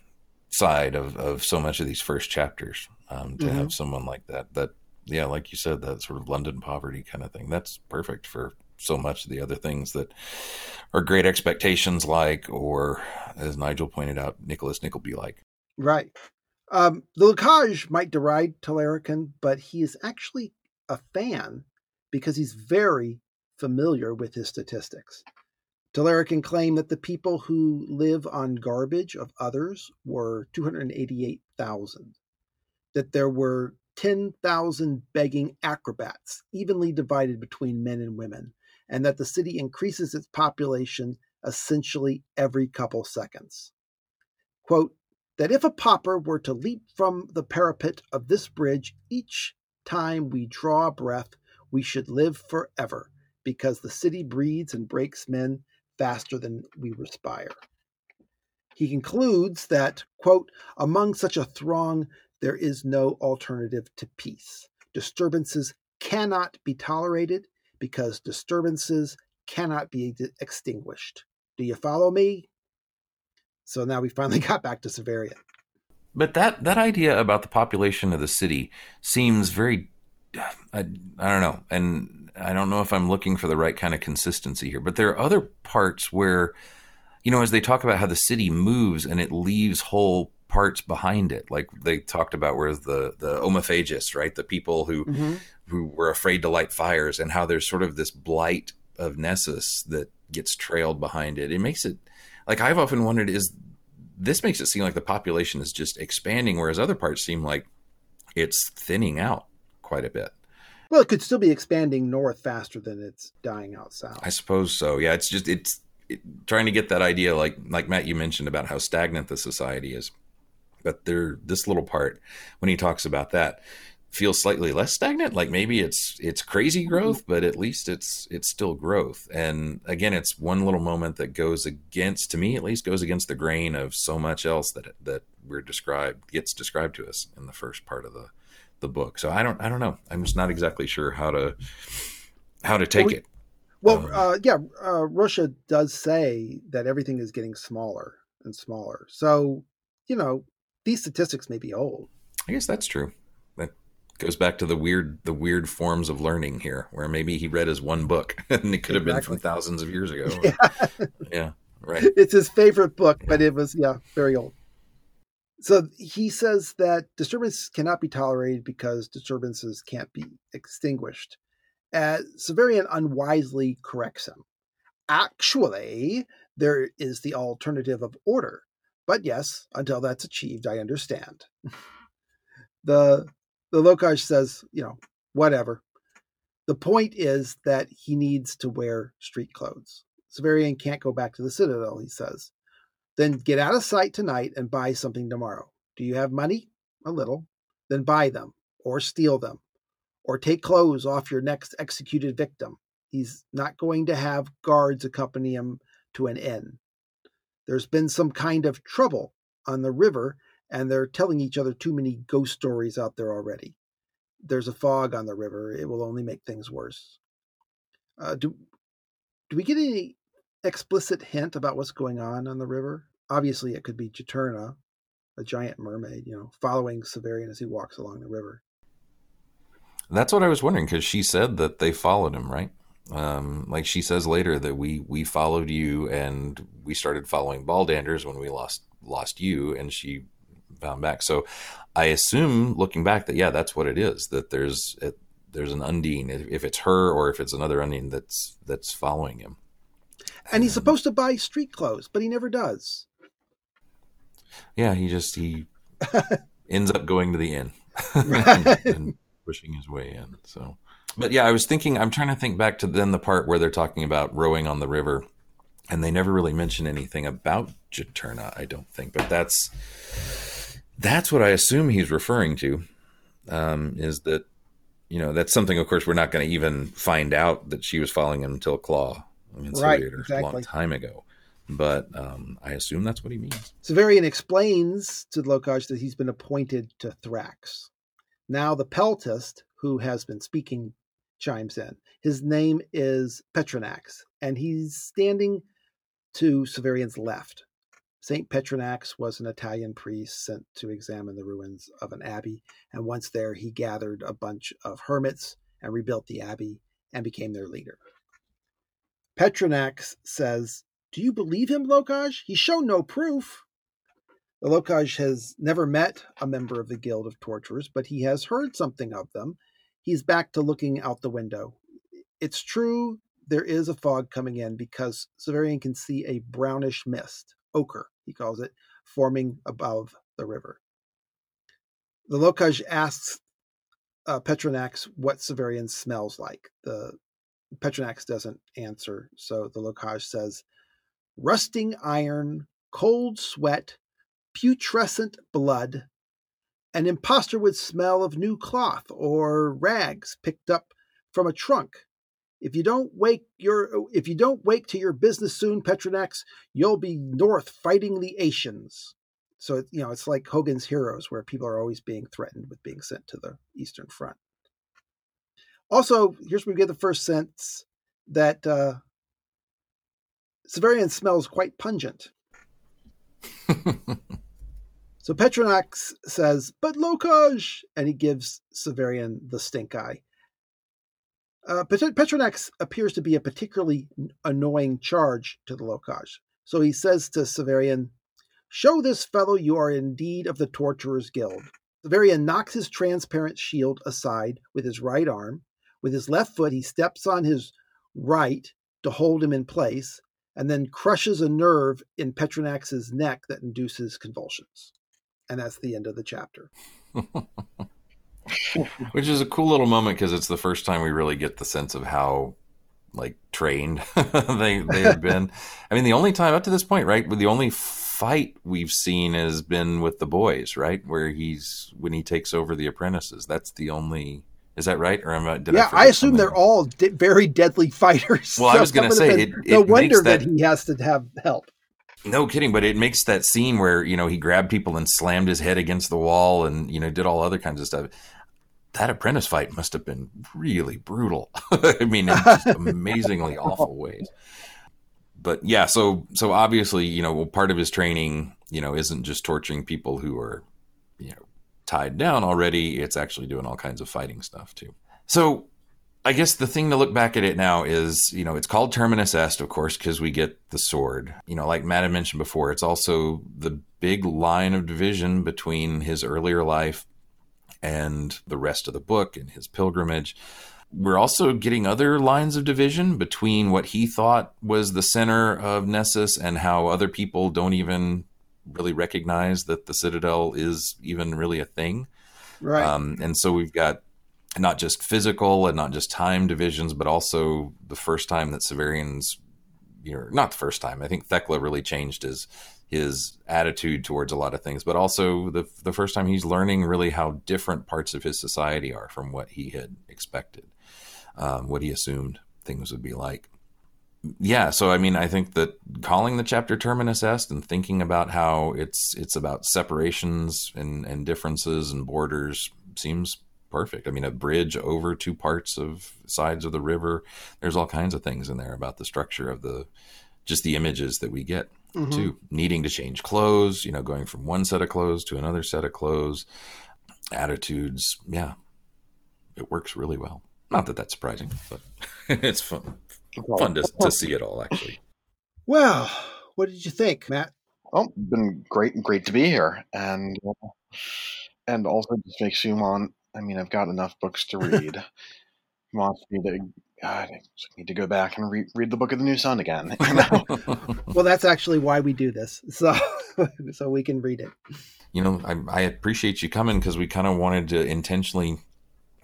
side of of so much of these first chapters. Um, to mm-hmm. have someone like that that yeah, like you said, that sort of London poverty kind of thing. That's perfect for so much of the other things that are great expectations like, or as Nigel pointed out, Nicholas Nickleby like. Right. Um, the Lochage might deride Telericon, but he is actually a fan because he's very familiar with his statistics. Telericon claimed that the people who live on garbage of others were 288,000, that there were 10,000 begging acrobats, evenly divided between men and women, and that the city increases its population essentially every couple seconds. Quote, that if a pauper were to leap from the parapet of this bridge each time we draw breath, we should live forever, because the city breeds and breaks men faster than we respire. He concludes that, quote, among such a throng, there is no alternative to peace. Disturbances cannot be tolerated, because disturbances cannot be extinguished. Do you follow me? So now we finally got back to Severian. But that that idea about the population of the city seems very I, I don't know. And I don't know if I'm looking for the right kind of consistency here, but there are other parts where, you know, as they talk about how the city moves and it leaves whole parts behind it, like they talked about where the the omophagists, right, the people who mm-hmm. who were afraid to light fires, and how there's sort of this blight of Nessus that gets trailed behind it. It makes it like I've often wondered is this makes it seem like the population is just expanding, whereas other parts seem like it's thinning out quite a bit. Well, it could still be expanding north faster than it's dying out south. I suppose so. Yeah, it's just it's it, trying to get that idea, like like Matt, you mentioned about how stagnant the society is. But there, this little part when he talks about that feels slightly less stagnant. Like maybe it's it's crazy growth, but at least it's it's still growth. And again, it's one little moment that goes against, to me at least, goes against the grain of so much else that that we're described gets described to us in the first part of the the book. So I don't I don't know. I'm just not exactly sure how to how to take well, it. Well, um, uh, yeah, uh, Russia does say that everything is getting smaller and smaller. So you know these statistics may be old. I guess that's true. That goes back to the weird the weird forms of learning here, where maybe he read his one book and it could have been from thousands of years ago. Yeah. yeah, right. It's his favorite book, but it was yeah very old. So he says that disturbance cannot be tolerated because disturbances can't be extinguished. Uh, Severian unwisely corrects him. Actually, there is the alternative of order. But yes, until that's achieved, I understand. the the Lochage says, you know, whatever. The point is that he needs to wear street clothes. Severian can't go back to the Citadel, he says. Then get out of sight tonight and buy something tomorrow. Do you have money? A little. Then buy them, or steal them, or take clothes off your next executed victim. He's not going to have guards accompany him to an inn. There's been some kind of trouble on the river, and they're telling each other too many ghost stories out there already. There's a fog on the river. It will only make things worse. Uh, do, do we get any explicit hint about what's going on on the river? Obviously, it could be Juturna, a giant mermaid, you know, following Severian as he walks along the river. That's what I was wondering because she said that they followed him, right? Um, like she says later that we we followed you and we started following Baldanders when we lost lost you, and she found back. So I assume, looking back, that yeah, that's what it is. That there's it, there's an Undine, if it's her or if it's another Undine that's that's following him. And he's supposed to buy street clothes, but he never does. Yeah, he just he ends up going to the inn and, and pushing his way in. So, but yeah, I was thinking. I'm trying to think back to then the part where they're talking about rowing on the river, and they never really mention anything about Juturna. I don't think, but that's that's what I assume he's referring to. Um, is that you know that's something? Of course, we're not going to even find out that she was following him until Claw Right, exactly. a long time ago. But um, I assume that's what he means. Severian explains to Lochage that he's been appointed to Thrax. Now the Peltist, who has been speaking, chimes in. His name is Petronax, and he's standing to Severian's left. Saint Petronax was an Italian priest sent to examine the ruins of an abbey, and once there, he gathered a bunch of hermits and rebuilt the abbey and became their leader. Petronax says, Do you believe him, Lochage? He's shown no proof. The Lochage has never met a member of the Guild of Torturers, but he has heard something of them. He's back to looking out the window. It's true there is a fog coming in because Severian can see a brownish mist, ochre, he calls it, forming above the river. The Lochage asks uh, Petronax what Severian smells like. The Petronax doesn't answer, so the Lochage says, rusting iron, cold sweat, putrescent blood. An impostor would smell of new cloth or rags picked up from a trunk. If you don't wake your if you don't wake to your business soon, Petronax, you'll be north fighting the Ascians. So you know it's like Hogan's Heroes, where people are always being threatened with being sent to the Eastern Front. Also, here's where we get the first sense that uh, Severian smells quite pungent. so Petronax says, but Lochage, and he gives Severian the stink eye. Uh, Petronax appears to be a particularly annoying charge to the Lochage. So he says to Severian, Show this fellow you are indeed of the Torturers Guild. Severian knocks his transparent shield aside with his right arm. With his left foot, he steps on his right to hold him in place, and then crushes a nerve in Petronax's neck that induces convulsions. And that's the end of the chapter. Which is a cool little moment because it's the first time we really get the sense of how like trained they they have been. I mean, the only time up to this point, right? The only fight we've seen has been with the boys, right? Where he's when he takes over the apprentices. That's the only. Is that right? Or am I? yeah, I, I assume something? they're all de- very deadly fighters. Well, so I was going to say, it, no wonder that, that he has to have help. No kidding, but it makes that scene where you know he grabbed people and slammed his head against the wall, and you know did all other kinds of stuff that apprentice fight must have been really brutal. I mean, in just amazingly awful ways. But yeah, so so obviously, you know, part of his training, you know, isn't just torturing people who are, you know, tied down already. It's actually doing all kinds of fighting stuff too. So I guess the thing to look back at it now is, you know, it's called Terminus Est, of course, because we get the sword. You know, like Matt had mentioned before, it's also the big line of division between his earlier life and the rest of the book and his pilgrimage. We're also getting other lines of division between what he thought was the center of Nessus and how other people don't even really recognize that the Citadel is even really a thing. Right. Um, and so we've got not just physical and not just time divisions, but also the first time that Severians, you know, not the first time. I think Thecla really changed his his attitude towards a lot of things, but also the the first time he's learning really how different parts of his society are from what he had expected, um, what he assumed things would be like. Yeah, so I mean, I think that calling the chapter Terminus Est and thinking about how it's it's about separations and and differences and borders seems perfect. I mean, a bridge over two parts of sides of the river. There's all kinds of things in there about the structure of the just the images that we get mm-hmm. too. Needing to change clothes, you know, going from one set of clothes to another set of clothes, attitudes. Yeah, it works really well. Not that that's surprising, but it's fun. Fun to, to see it all, actually. Well, what did you think, Matt? Oh, been great, great to be here, and uh, and also just makes you want. I mean, I've got enough books to read. wants me to God, I need to go back and re- read the Book of the New Sun again. You know? well, that's actually why we do this, so so we can read it. You know, I, I appreciate you coming because we kind of wanted to intentionally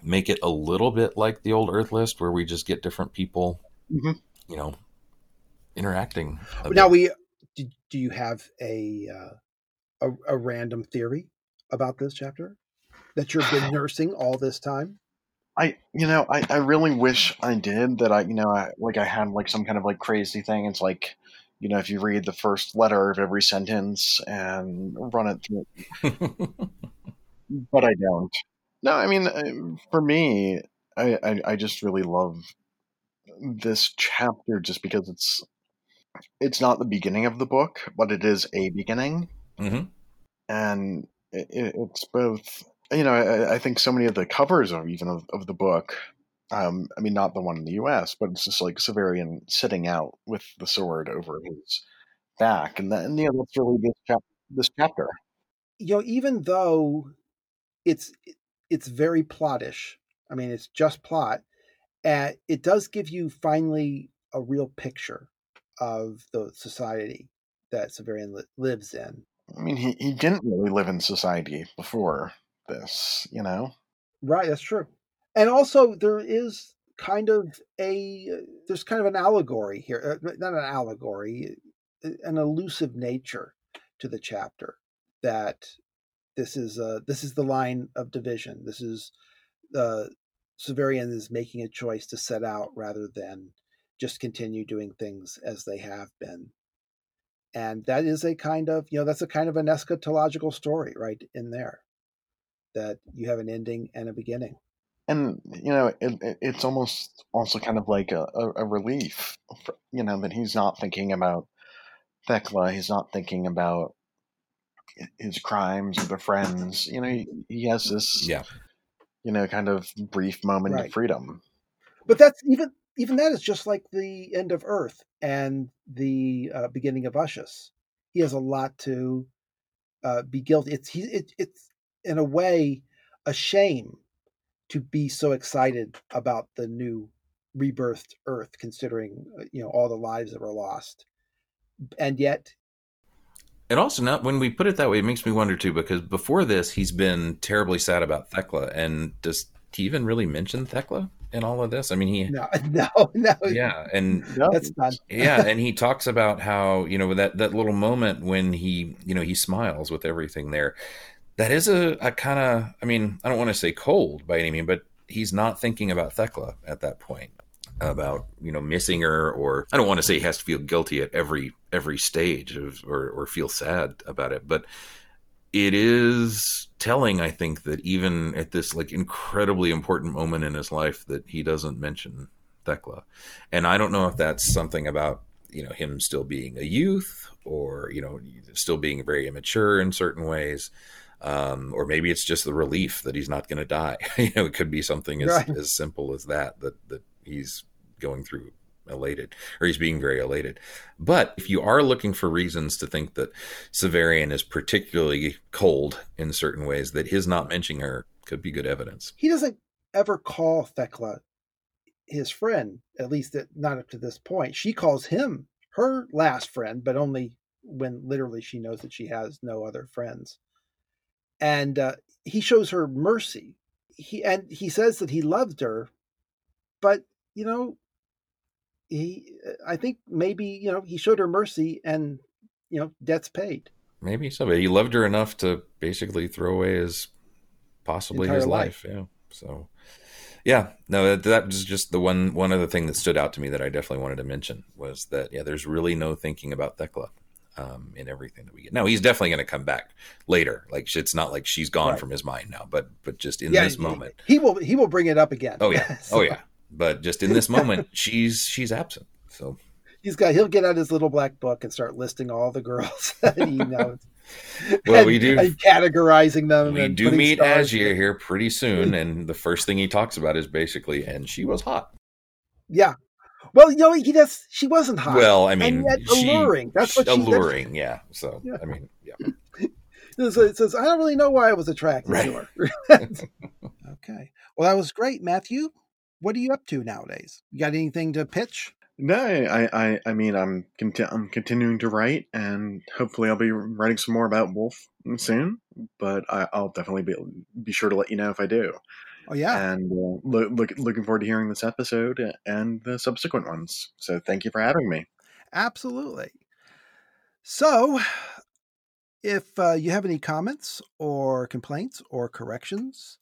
make it a little bit like the old Urth list, where we just get different people, mm-hmm. you know, interacting. Now, bit. we do, do. you have a, uh, a a random theory about this chapter that you've been nursing all this time? I you know I, I really wish I did that I you know I like I had like some kind of like crazy thing. It's like you know if you read the first letter of every sentence and run it through, but I don't. No, I mean uh, for me, I, I I just really love this chapter just because it's it's not the beginning of the book, but it is a beginning, mm-hmm. and it, it's both you know, I, I, think so many of the covers of even of, of the book. Um, I mean, not the one in the U.S., but it's just like Severian sitting out with the sword over his back, and then you know that's really this, chap- this chapter. You know, even though it's it's very plottish. I mean, it's just plot. And it does give you finally a real picture of the society that Severian li- lives in. I mean, he, he didn't really live in society before this, you know? Right, that's true. And also, there is kind of a there's kind of an allegory here, uh, not an allegory, an elusive nature to the chapter that this is uh this is the line of division. This is uh Severian is making a choice to set out rather than just continue doing things as they have been. And that is a kind of, you know, that's a kind of an eschatological story right in there that you have an ending and a beginning. And you know, it, it's almost also kind of like a, a, a relief, for, you know, that he's not thinking about Thecla. He's not thinking about his crimes or the friends. You know, he, he has this, yeah, you know, kind of brief moment right. of freedom. but that's even even that is just like the end of Urth and the uh, beginning of Ushas. He has a lot to uh, be guilty. It's he. It, it's in a way a shame to be so excited about the new rebirthed Earth, considering uh, you know all the lives that were lost, and yet. And also, not when we put it that way, it makes me wonder too, because before this, he's been terribly sad about Thecla, and does he even really mention Thecla? in all of this? I mean, he no, no, no. Yeah, and that's not. yeah, and he talks about how you know that that little moment when he you know he smiles with everything there. That is a, a kind of I mean I don't want to say cold by any means, but he's not thinking about Thecla at that point about you know missing her or I don't want to say he has to feel guilty at every every stage of or or feel sad about it, but it is telling i think that even at this like incredibly important moment in his life that he doesn't mention thecla and i don't know if that's something about you know him still being a youth or you know still being very immature in certain ways um, or maybe it's just the relief that he's not going to die you know it could be something as, right. as simple as that that that he's going through elated, or he's being very elated. But if you are looking for reasons to think that Severian is particularly cold in certain ways, that his not mentioning her could be good evidence. He doesn't ever call Thecla his friend, at least not up to this point. She calls him her last friend, but only when literally she knows that she has no other friends. And uh, he shows her mercy. He and he says that he loved her, but you know he I think maybe you know he showed her mercy and you know debts paid. Maybe so, but he loved her enough to basically throw away his possibly Entire his life. life. Yeah. So yeah, no, that, that was just the one one other thing that stood out to me that I definitely wanted to mention was that yeah, there's really no thinking about Thecla. Um, in everything that we get. Now he's definitely going to come back later. Like it's not like she's gone right. from his mind now, but but just in yeah, this he, moment, he will he will bring it up again. Oh yeah, so. oh yeah but just in this moment, she's she's absent. So he's got he'll get out his little black book and start listing all the girls that he knows. well, and, we do categorizing them. We do meet Agia here pretty soon, and the first thing he talks about is basically, and she was hot. Yeah. Well, you know, he does. She wasn't hot. Well, I mean, she, alluring. That's what alluring. She, yeah. So, yeah. I mean, yeah. it says, I don't really know why I was attracted right. to her. okay. Well, that was great, Matthew what are you up to nowadays? You got anything to pitch? No, I, I, I mean, I'm, conti- I'm continuing to write, and hopefully, I'll be writing some more about Wolfe soon. But I, will definitely be be sure to let you know if I do. Oh yeah, and uh, look, look, looking forward to hearing this episode and the subsequent ones. So, thank you for having me. Absolutely. So, if uh, you have any comments or complaints or corrections,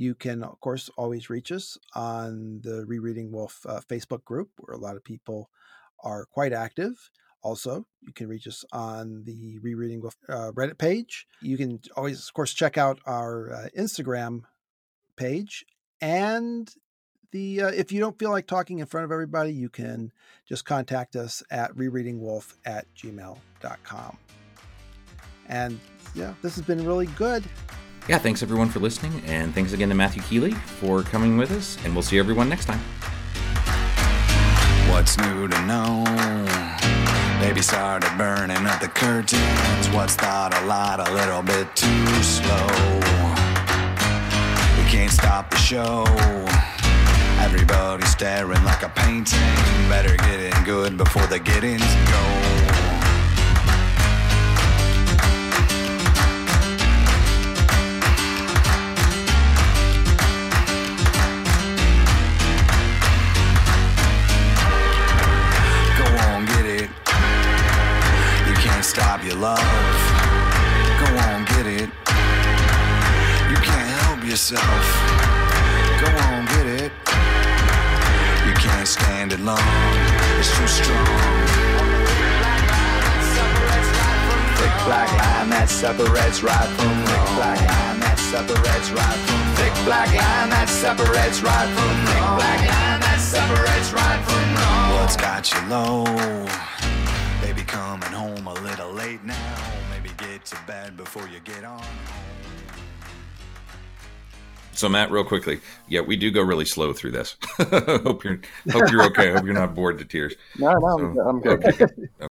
you can, of course, always reach us on the Rereading Wolfe uh, Facebook group, where a lot of people are quite active. Also, you can reach us on the Rereading Wolfe uh, Reddit page. You can always, of course, check out our uh, Instagram page. And the uh, if you don't feel like talking in front of everybody, you can just contact us at rereadingwolfe at gmail.com. And yeah, this has been really good yeah, thanks everyone for listening, and thanks again to Matthew Keeley for coming with us, and we'll see everyone next time. What's new to know? Baby started burning up the curtains. What's thought a lot, a little bit too slow. We can't stop the show. Everybody's staring like a painting. Better get in good before the get-ins go. Love. Go on, get it. You can't help yourself. Go on, get it. You can't stand it long. It's too strong. Thick black line that separates right from wrong. Thick black line that separates right from wrong. Thick black line that separates right from wrong. Thick black line that separates right from wrong. What's got you low? Baby, coming home a little late now. Maybe get to bed before you get on. So Matt, real quickly, yeah, we do go really slow through this. hope you're hope you're okay. hope you're not bored to tears. No, no, so, I'm good. Okay.